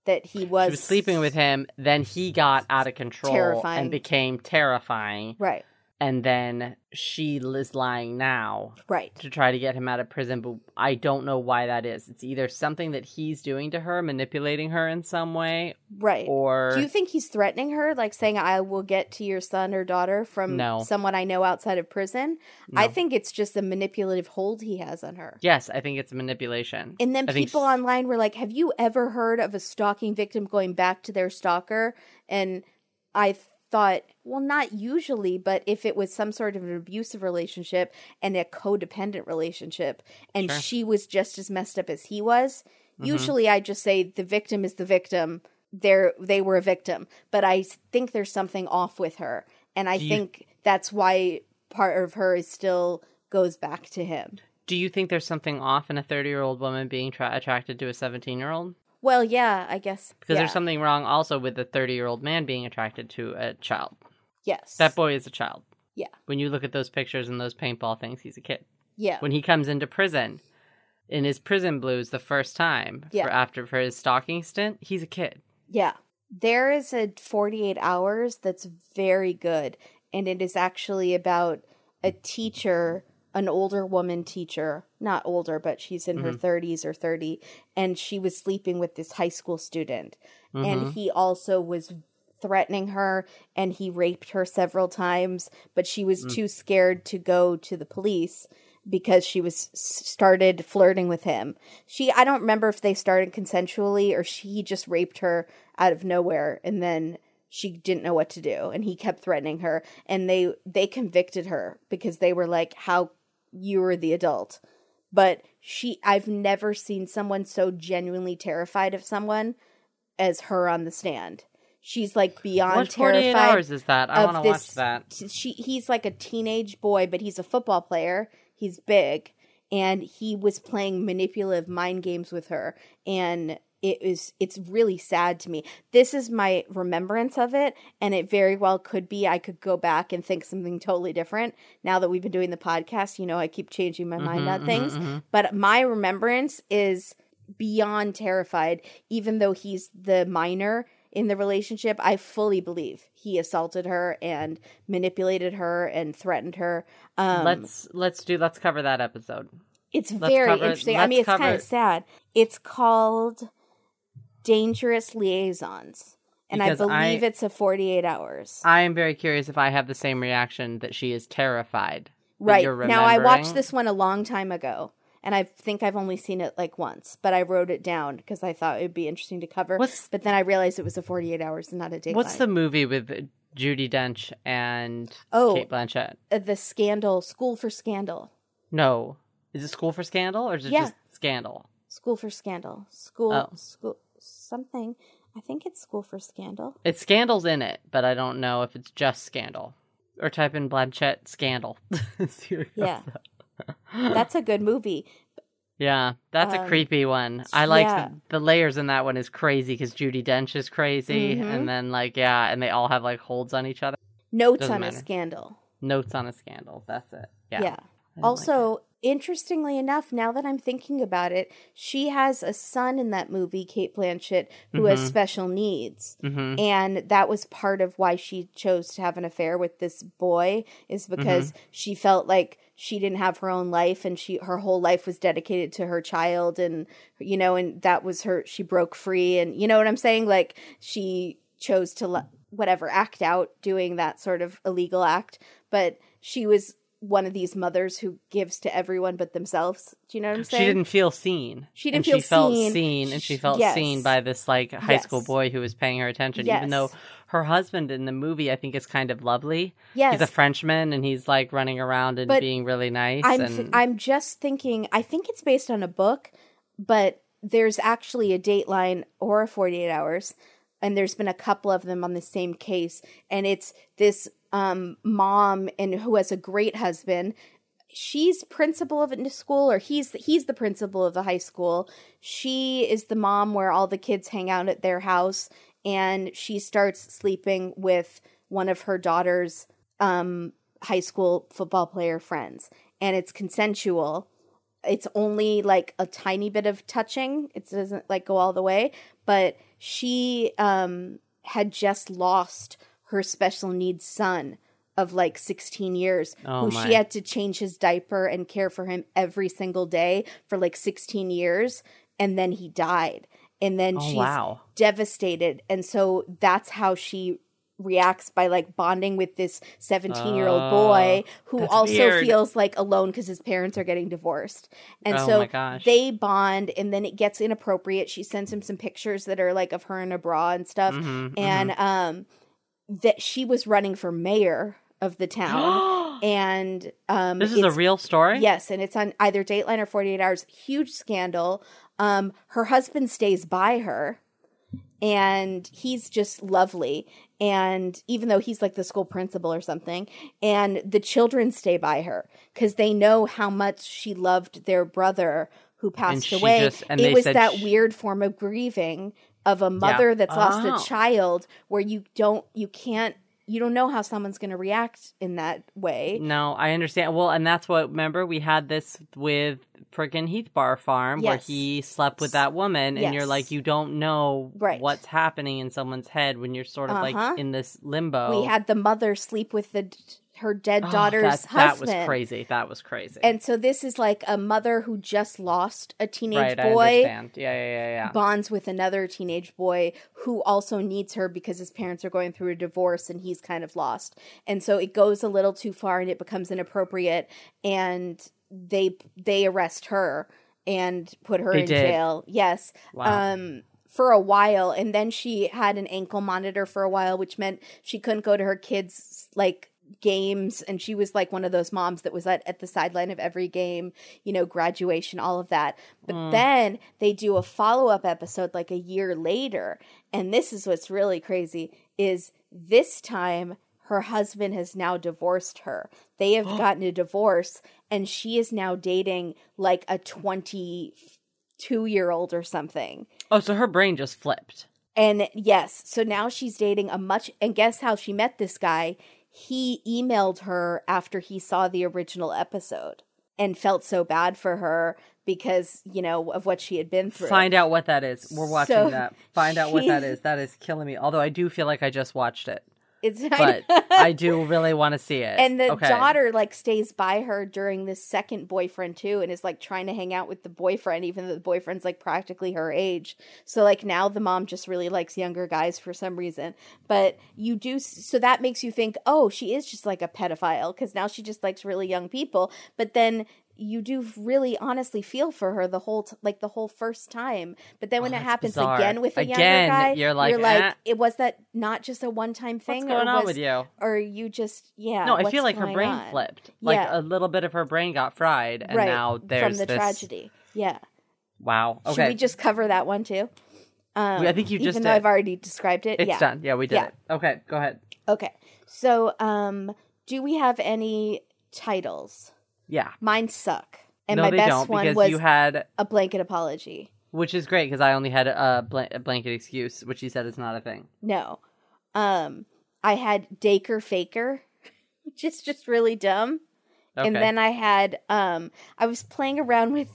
that he was, She was sleeping with him, then he got out of control Terrifying. and became terrifying. Right. And then she is lying now Right. to try to get him out of prison, but I don't know why that is. It's either something that he's doing to her, manipulating her in some way, Right. or Do you think he's threatening her, like saying, "I will get to your son or daughter from No. someone I know outside of prison"? I think it's just a manipulative hold he has on her. yes, I think it's manipulation. And then I people s- online were like, "Have you ever heard of a stalking victim going back to their stalker?" And I thought, well, not usually, but if it was some sort of an abusive relationship and a codependent relationship, and Sure. she was just as messed up as he was, Mm-hmm. usually I just say the victim is the victim. They're they were a victim, but I think there's something off with her, and I you- think that's why part of her is still goes back to him. Do you think there's something off in a 30 year old woman being tra- attracted to a 17 year old? Well, yeah, I guess Because yeah. there's something wrong also with the 30 year old man being attracted to a child. Yes. That boy is a child. Yeah. When you look at those pictures and those paintball things, he's a kid. Yeah. When he comes into prison, in his prison blues the first time Yeah. for after for his stalking stint, he's a kid. Yeah. There is a 48 hours that's very good. And it is actually about a teacher, an older woman teacher, not older, but she's in her mm-hmm. 30s or 30, and she was sleeping with this high school student. And mm-hmm. he also was threatening her and he raped her several times, but she was mm. too scared to go to the police because she was started flirting with him. She I don't remember if they started consensually or she just raped her out of nowhere and then she didn't know what to do and he kept threatening her and they they convicted her because they were like how you were the adult. But she I've never seen someone so genuinely terrified of someone as her on the stand. She's like beyond What 48 terrified hours is that? I want to watch that. she he's like a teenage boy but he's a football player he's big and he was playing manipulative mind games with her and it is it's really sad to me. This is my remembrance of it and it very well could be i could go back and think something totally different. Now that we've been doing the podcast you know i keep changing my mind on mm-hmm, mm-hmm, things. Mm-hmm. but my remembrance is beyond terrified. Even though he's the minor in the relationship i fully believe he assaulted her and manipulated her and threatened her. Um let's let's do let's cover that episode. it's let's very cover- interesting. I mean it's kind of sad. It's called dangerous liaisons and i Because I- believe it's a 48 hours I am very curious if I have the same reaction that she is terrified. right now i watched this one a long time ago and i think i've only seen it like once but i wrote it down because i thought it would be interesting to cover What's- but then i realized it was a 48 hours and not a day What's the movie with Judi Dench and Oh. Cate Blanchett? uh, the scandal school for scandal No. Is it School for Scandal or is it Yeah. just Scandal? school for scandal school Oh. school something i think it's school for scandal It's Scandal's in it, but I don't know if it's just Scandal. Or type in Blanchett Scandal. See what comes Yeah. that's a good movie Yeah, that's a Um, creepy one. I like yeah. the, the layers in that one is crazy because Judi Dench is crazy, Mhm. and then like yeah, and they all have like holds on each other. notes Doesn't on a scandal Notes on a scandal. That's it. Yeah. yeah, don't like also interestingly enough now that i'm thinking about it she has a son in that movie cate blanchett who has Mhm. special needs. Mhm. and that was part of why she chose to have an affair with this boy is because Mm-hmm. she felt like she didn't have her own life and she her whole life was dedicated to her child and you know and that was her she broke free and you know what i'm saying like she chose to let whatever act out doing that sort of illegal act but she was one of these mothers who gives to everyone but themselves do you know what i'm saying She didn't feel seen. She didn't and feel she felt seen. seen, and she felt Yes. seen by this like high school boy who was paying her attention. Yes. Even though her husband in the movie, I think, is kind of lovely. yes He's a Frenchman, and he's like running around and But being really nice. I'm and I'm just thinking. I think it's based on a book, but there's actually a Dateline or a 48 Hours, and there's been a couple of them on the same case, and it's this um, mom and who has a great husband. She's principal of a school, or he's he's the principal of the high school. She is the mom where all the kids hang out at their house, and she starts sleeping with one of her daughter's um, high school football player friends, and it's consensual. It's only like a tiny bit of touching. It doesn't like go all the way, but she um had just lost her special needs son of like 16 years Oh, who my. she had to change his diaper and care for him every single day for like 16 years and then he died and then Oh, she's wow. devastated and so that's how she reacts by like bonding with this 17 year old boy who also weird. feels like alone because his parents are getting divorced and Oh so they bond and then it gets inappropriate she sends him some pictures that are like of her in a bra and stuff Mhm, and um that she was running for mayor of the town and um This is a real story? Yes, and it's on either Dateline or 48 Hours. Huge scandal. Um, her husband stays by her, and he's just lovely. And even though he's like the school principal or something, and the children stay by her because they know how much she loved their brother who passed she away. just- and it was that sh- weird form of grieving of a mother that's lost Oh. a child where you don't, you can't, you don't know how someone's going to react in that way. No, I understand. Well, and that's what remember we had this with frickin' Heath Bar Farm where he slept with that woman, and you're like, you don't know Right. what's happening in someone's head when you're sort of Uh-huh. like in this limbo. we had the mother sleep with the her dead Oh, daughter's that, that husband. was crazy. That was crazy. And so this is like a mother who just lost a teenage right, boy. Yeah, yeah, yeah, yeah. bonds with another teenage boy who also needs her because his parents are going through a divorce and he's kind of lost. And so it goes a little too far and it becomes inappropriate and they they arrest her and put her They in did. jail. Yes. Wow. Um for a while and then she had an ankle monitor for a while which meant she couldn't go to her kids like games and she was like one of those moms that was at, at the sideline of every game you know graduation all of that but mm. then they do a follow-up episode like a year later and this is what's really crazy is this time her husband has now divorced her they have gotten a divorce and she is now dating like a 22 year old or something oh, so her brain just flipped. and yes, so now she's dating a much and guess how she met this guy? He emailed her after he saw the original episode and felt so bad for her because, you know, of what she had been through. Find out what that is. We're watching So that. Find out what that is. That is killing me. Although I do feel like I just watched it, It's but I do really want to see it. and the okay. daughter like stays by her during this second boyfriend too and is like trying to hang out with the boyfriend even though the boyfriend's like practically her age so like now the mom just really likes younger guys for some reason but you do so that makes you think oh she is just like a pedophile because now she just likes really young people but then you do really honestly feel for her the whole t- like the whole first time but then when Oh, it happens bizarre. again with a Again, guy you're like, you're like eh. it was that not just a one-time thing What's going or on was, with you? or you just yeah No, I feel like her brain on? flipped. Like Yeah. a little bit of her brain got fried, and right now there's from the this. tragedy yeah Wow. should Okay. we just cover that one too um, I think you just even just though i've already described it It's yeah done. Yeah, we did Yeah. it. Okay, go ahead. okay so um do we have any titles Yeah. mine suck and no, my best one was you had, a blanket apology which is great because I only had a, blan- a blanket excuse, which you said is not a thing. no um i had daker faker which is just really dumb Okay. and then i had um i was playing around with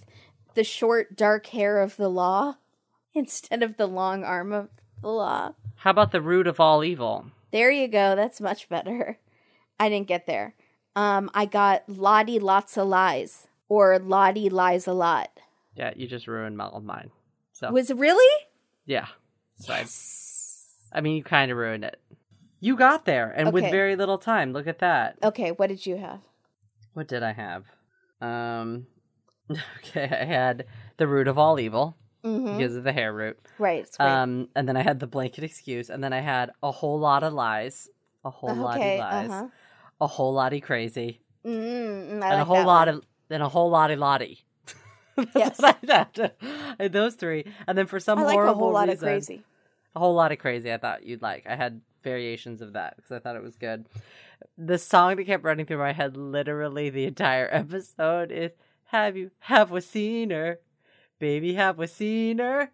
the short dark hair of the law instead of the long arm of the law How about the root of all evil? There you go. That's much better. I didn't get there. Um, I got Lottie lots of lies or Lottie lies a lot. Yeah, you just ruined all mine. So Was it really? yeah, so I, I mean, you kind of ruined it. You got there, and with very little time. Look at that. Okay, what did you have? What did I have? Um, okay, I had the root of all evil Mm-hmm. because of the hair root. Right. Um, and then I had the blanket excuse, and then I had a whole lot of lies, a whole lot of lies, Uh-huh. A whole lotty crazy, Mm, and like a whole lot one. of then a whole lotty lottie. Yes. what I had. I had those three, and then for some I like horrible a whole lot reason, of crazy. a whole lot of crazy. I thought you'd like. I had variations of that because I thought it was good. The song that kept running through my head literally the entire episode is "Have you have we seen her, baby? Have we seen her?"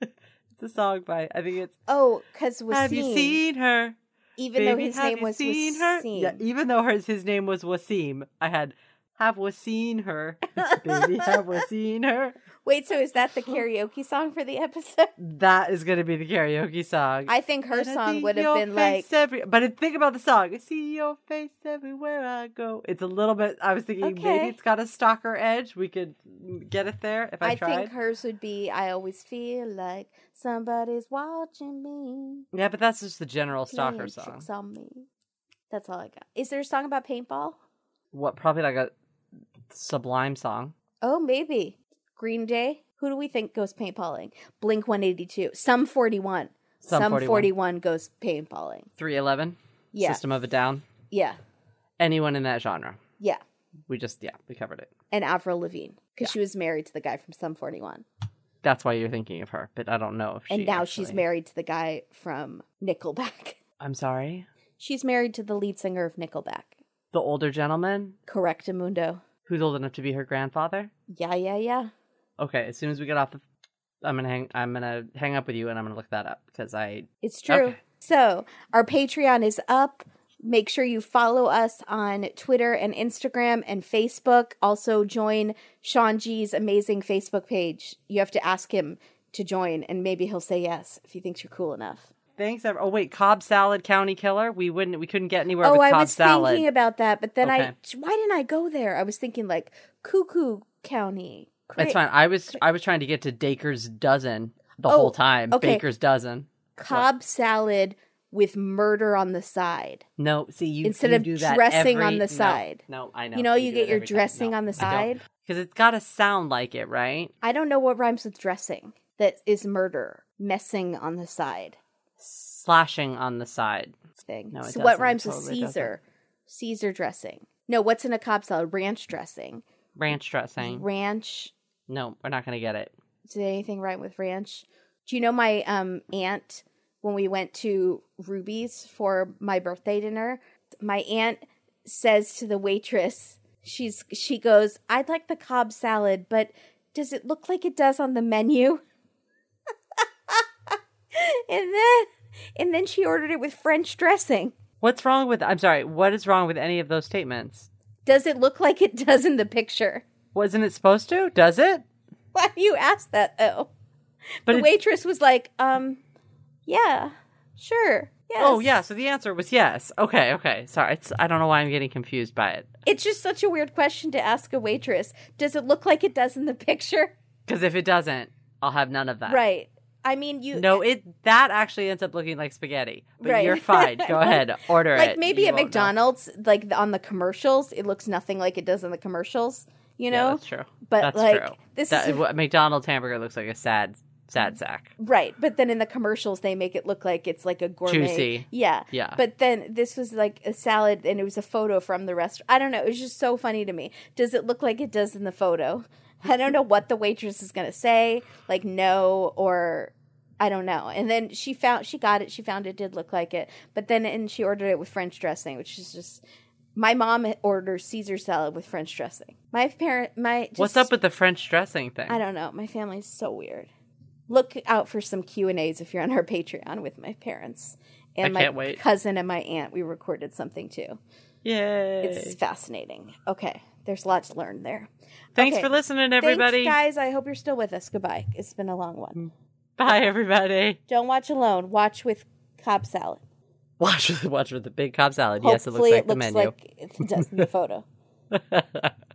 it's a song by I think it's Oh, because "Have you seen her, even though baby? his have name was seen her?" Waseem. Yeah, even though hers his name was Waseem, I had have we seen her? Baby, have we seen her? Wait, so is that the karaoke song for the episode? That is going to be the karaoke song. I think her song would have been like every- but think about the song. I see your face everywhere I go. It's a little bit. I was thinking Okay. maybe it's got a stalker edge. We could get it there if I, I tried. think hers would be I always feel like somebody's watching me. yeah, but that's just the general stalker playing song. on me. That's all I got. Is there a song about paintball? What? Probably like a Sublime song. Oh, maybe. Green Day? Who do we think goes paintballing? Blink 182. Sum 41. Sum Some 41. 41 goes paintballing. Three Eleven. Yeah. System of a Down. Yeah. Anyone in that genre. Yeah. We just yeah we covered it. And Avril Lavigne. Because she was married to the guy from Sum 41. That's why you're thinking of her, but I don't know if she. And now she's married to the guy from Nickelback. I'm sorry. She's married to the lead singer of Nickelback. The older gentleman Correctamundo. who's old enough to be her grandfather. Yeah, yeah, yeah. Okay, as soon as we get off I'm gonna hang. I'm gonna hang up with you, and I'm gonna look that up because I. It's true. Okay. So, our Patreon is up. Make sure you follow us on Twitter and Instagram and Facebook. Also, join Sean G's amazing Facebook page. You have to ask him to join, and maybe he'll say yes if he thinks you're cool enough. Thanks. Oh wait, Cobb salad, County Killer. We wouldn't. We couldn't get anywhere oh, with Cobb Salad. Oh, I was salad. thinking about that, but then I why didn't I go there? I was thinking like Cuckoo County. Cra- It's fine. I was. I was trying to get to Daker's dozen the Oh, whole time. okay. Baker's dozen. Cobb salad with murder on the side. No, see you Instead you of dressing every- on the side. No, I know. You know, you do get your dressing No, on the side. because it's got to sound like it, right? I don't know what rhymes with dressing. That is murder. Messing on the side Slashing on the side. thing. No, it so what doesn't. Rhymes with totally doesn't. Caesar? Caesar dressing. No, what's in a Cobb salad? Ranch dressing. Ranch dressing. Ranch. No, we're not going to get it. Did anything rhyme with ranch? Do you know my um aunt when we went to Ruby's for my birthday dinner? My aunt says to the waitress, she's she goes, "I'd like the Cobb salad, but does it look like it does on the menu?" and then and then she ordered it with French dressing. What's wrong with? I'm sorry. What is wrong with any of those statements? Does it look like it does in the picture? Wasn't it supposed to? Does it? Why do you ask that though? But the it- waitress was like, um, yeah, sure. Yes. Oh yeah. So the answer was yes. Okay. Okay. Sorry. It's, I don't know why I'm getting confused by it. It's just such a weird question to ask a waitress. Does it look like it does in the picture? Because if it doesn't, I'll have none of that. Right. I mean, you No, it that actually ends up looking like spaghetti. But Right. you're fine. Go ahead. Order it. like maybe You at won't know. McDonald's, like on the commercials, it looks nothing like it does in the commercials. You Yeah, know, that's true. But, that's like, true. this That- is- what- McDonald's hamburger looks like a sad, sad sack. right? But then in the commercials, they make it look like it's like a gourmet. Juicy. Yeah, Yeah. But then this was like a salad, and it was a photo from the restaurant. I don't know. It was just so funny to me. Does it look like it does in the photo? I don't know what the waitress is gonna say. Like no, or I don't know. And then she found she got it. She found it did look like it. But then and she ordered it with French dressing, which is just. My mom orders Caesar salad with French dressing. My parent, my just, What's up with the French dressing thing? I don't know. My family's so weird. Look out for some Q and A's if you're on our Patreon with my parents and my wait. cousin and my aunt. We recorded something too. Yay! It's fascinating. Okay, there's lots lot to learn there. Thanks okay. for listening, everybody. Thanks, guys. I hope you're still with us. Goodbye. It's been a long one. Bye, everybody. Don't watch alone. Watch with Cobb salad. Watch, watch with the big Cobb salad. yes, it looks Hopefully like the menu. like it does in the photo.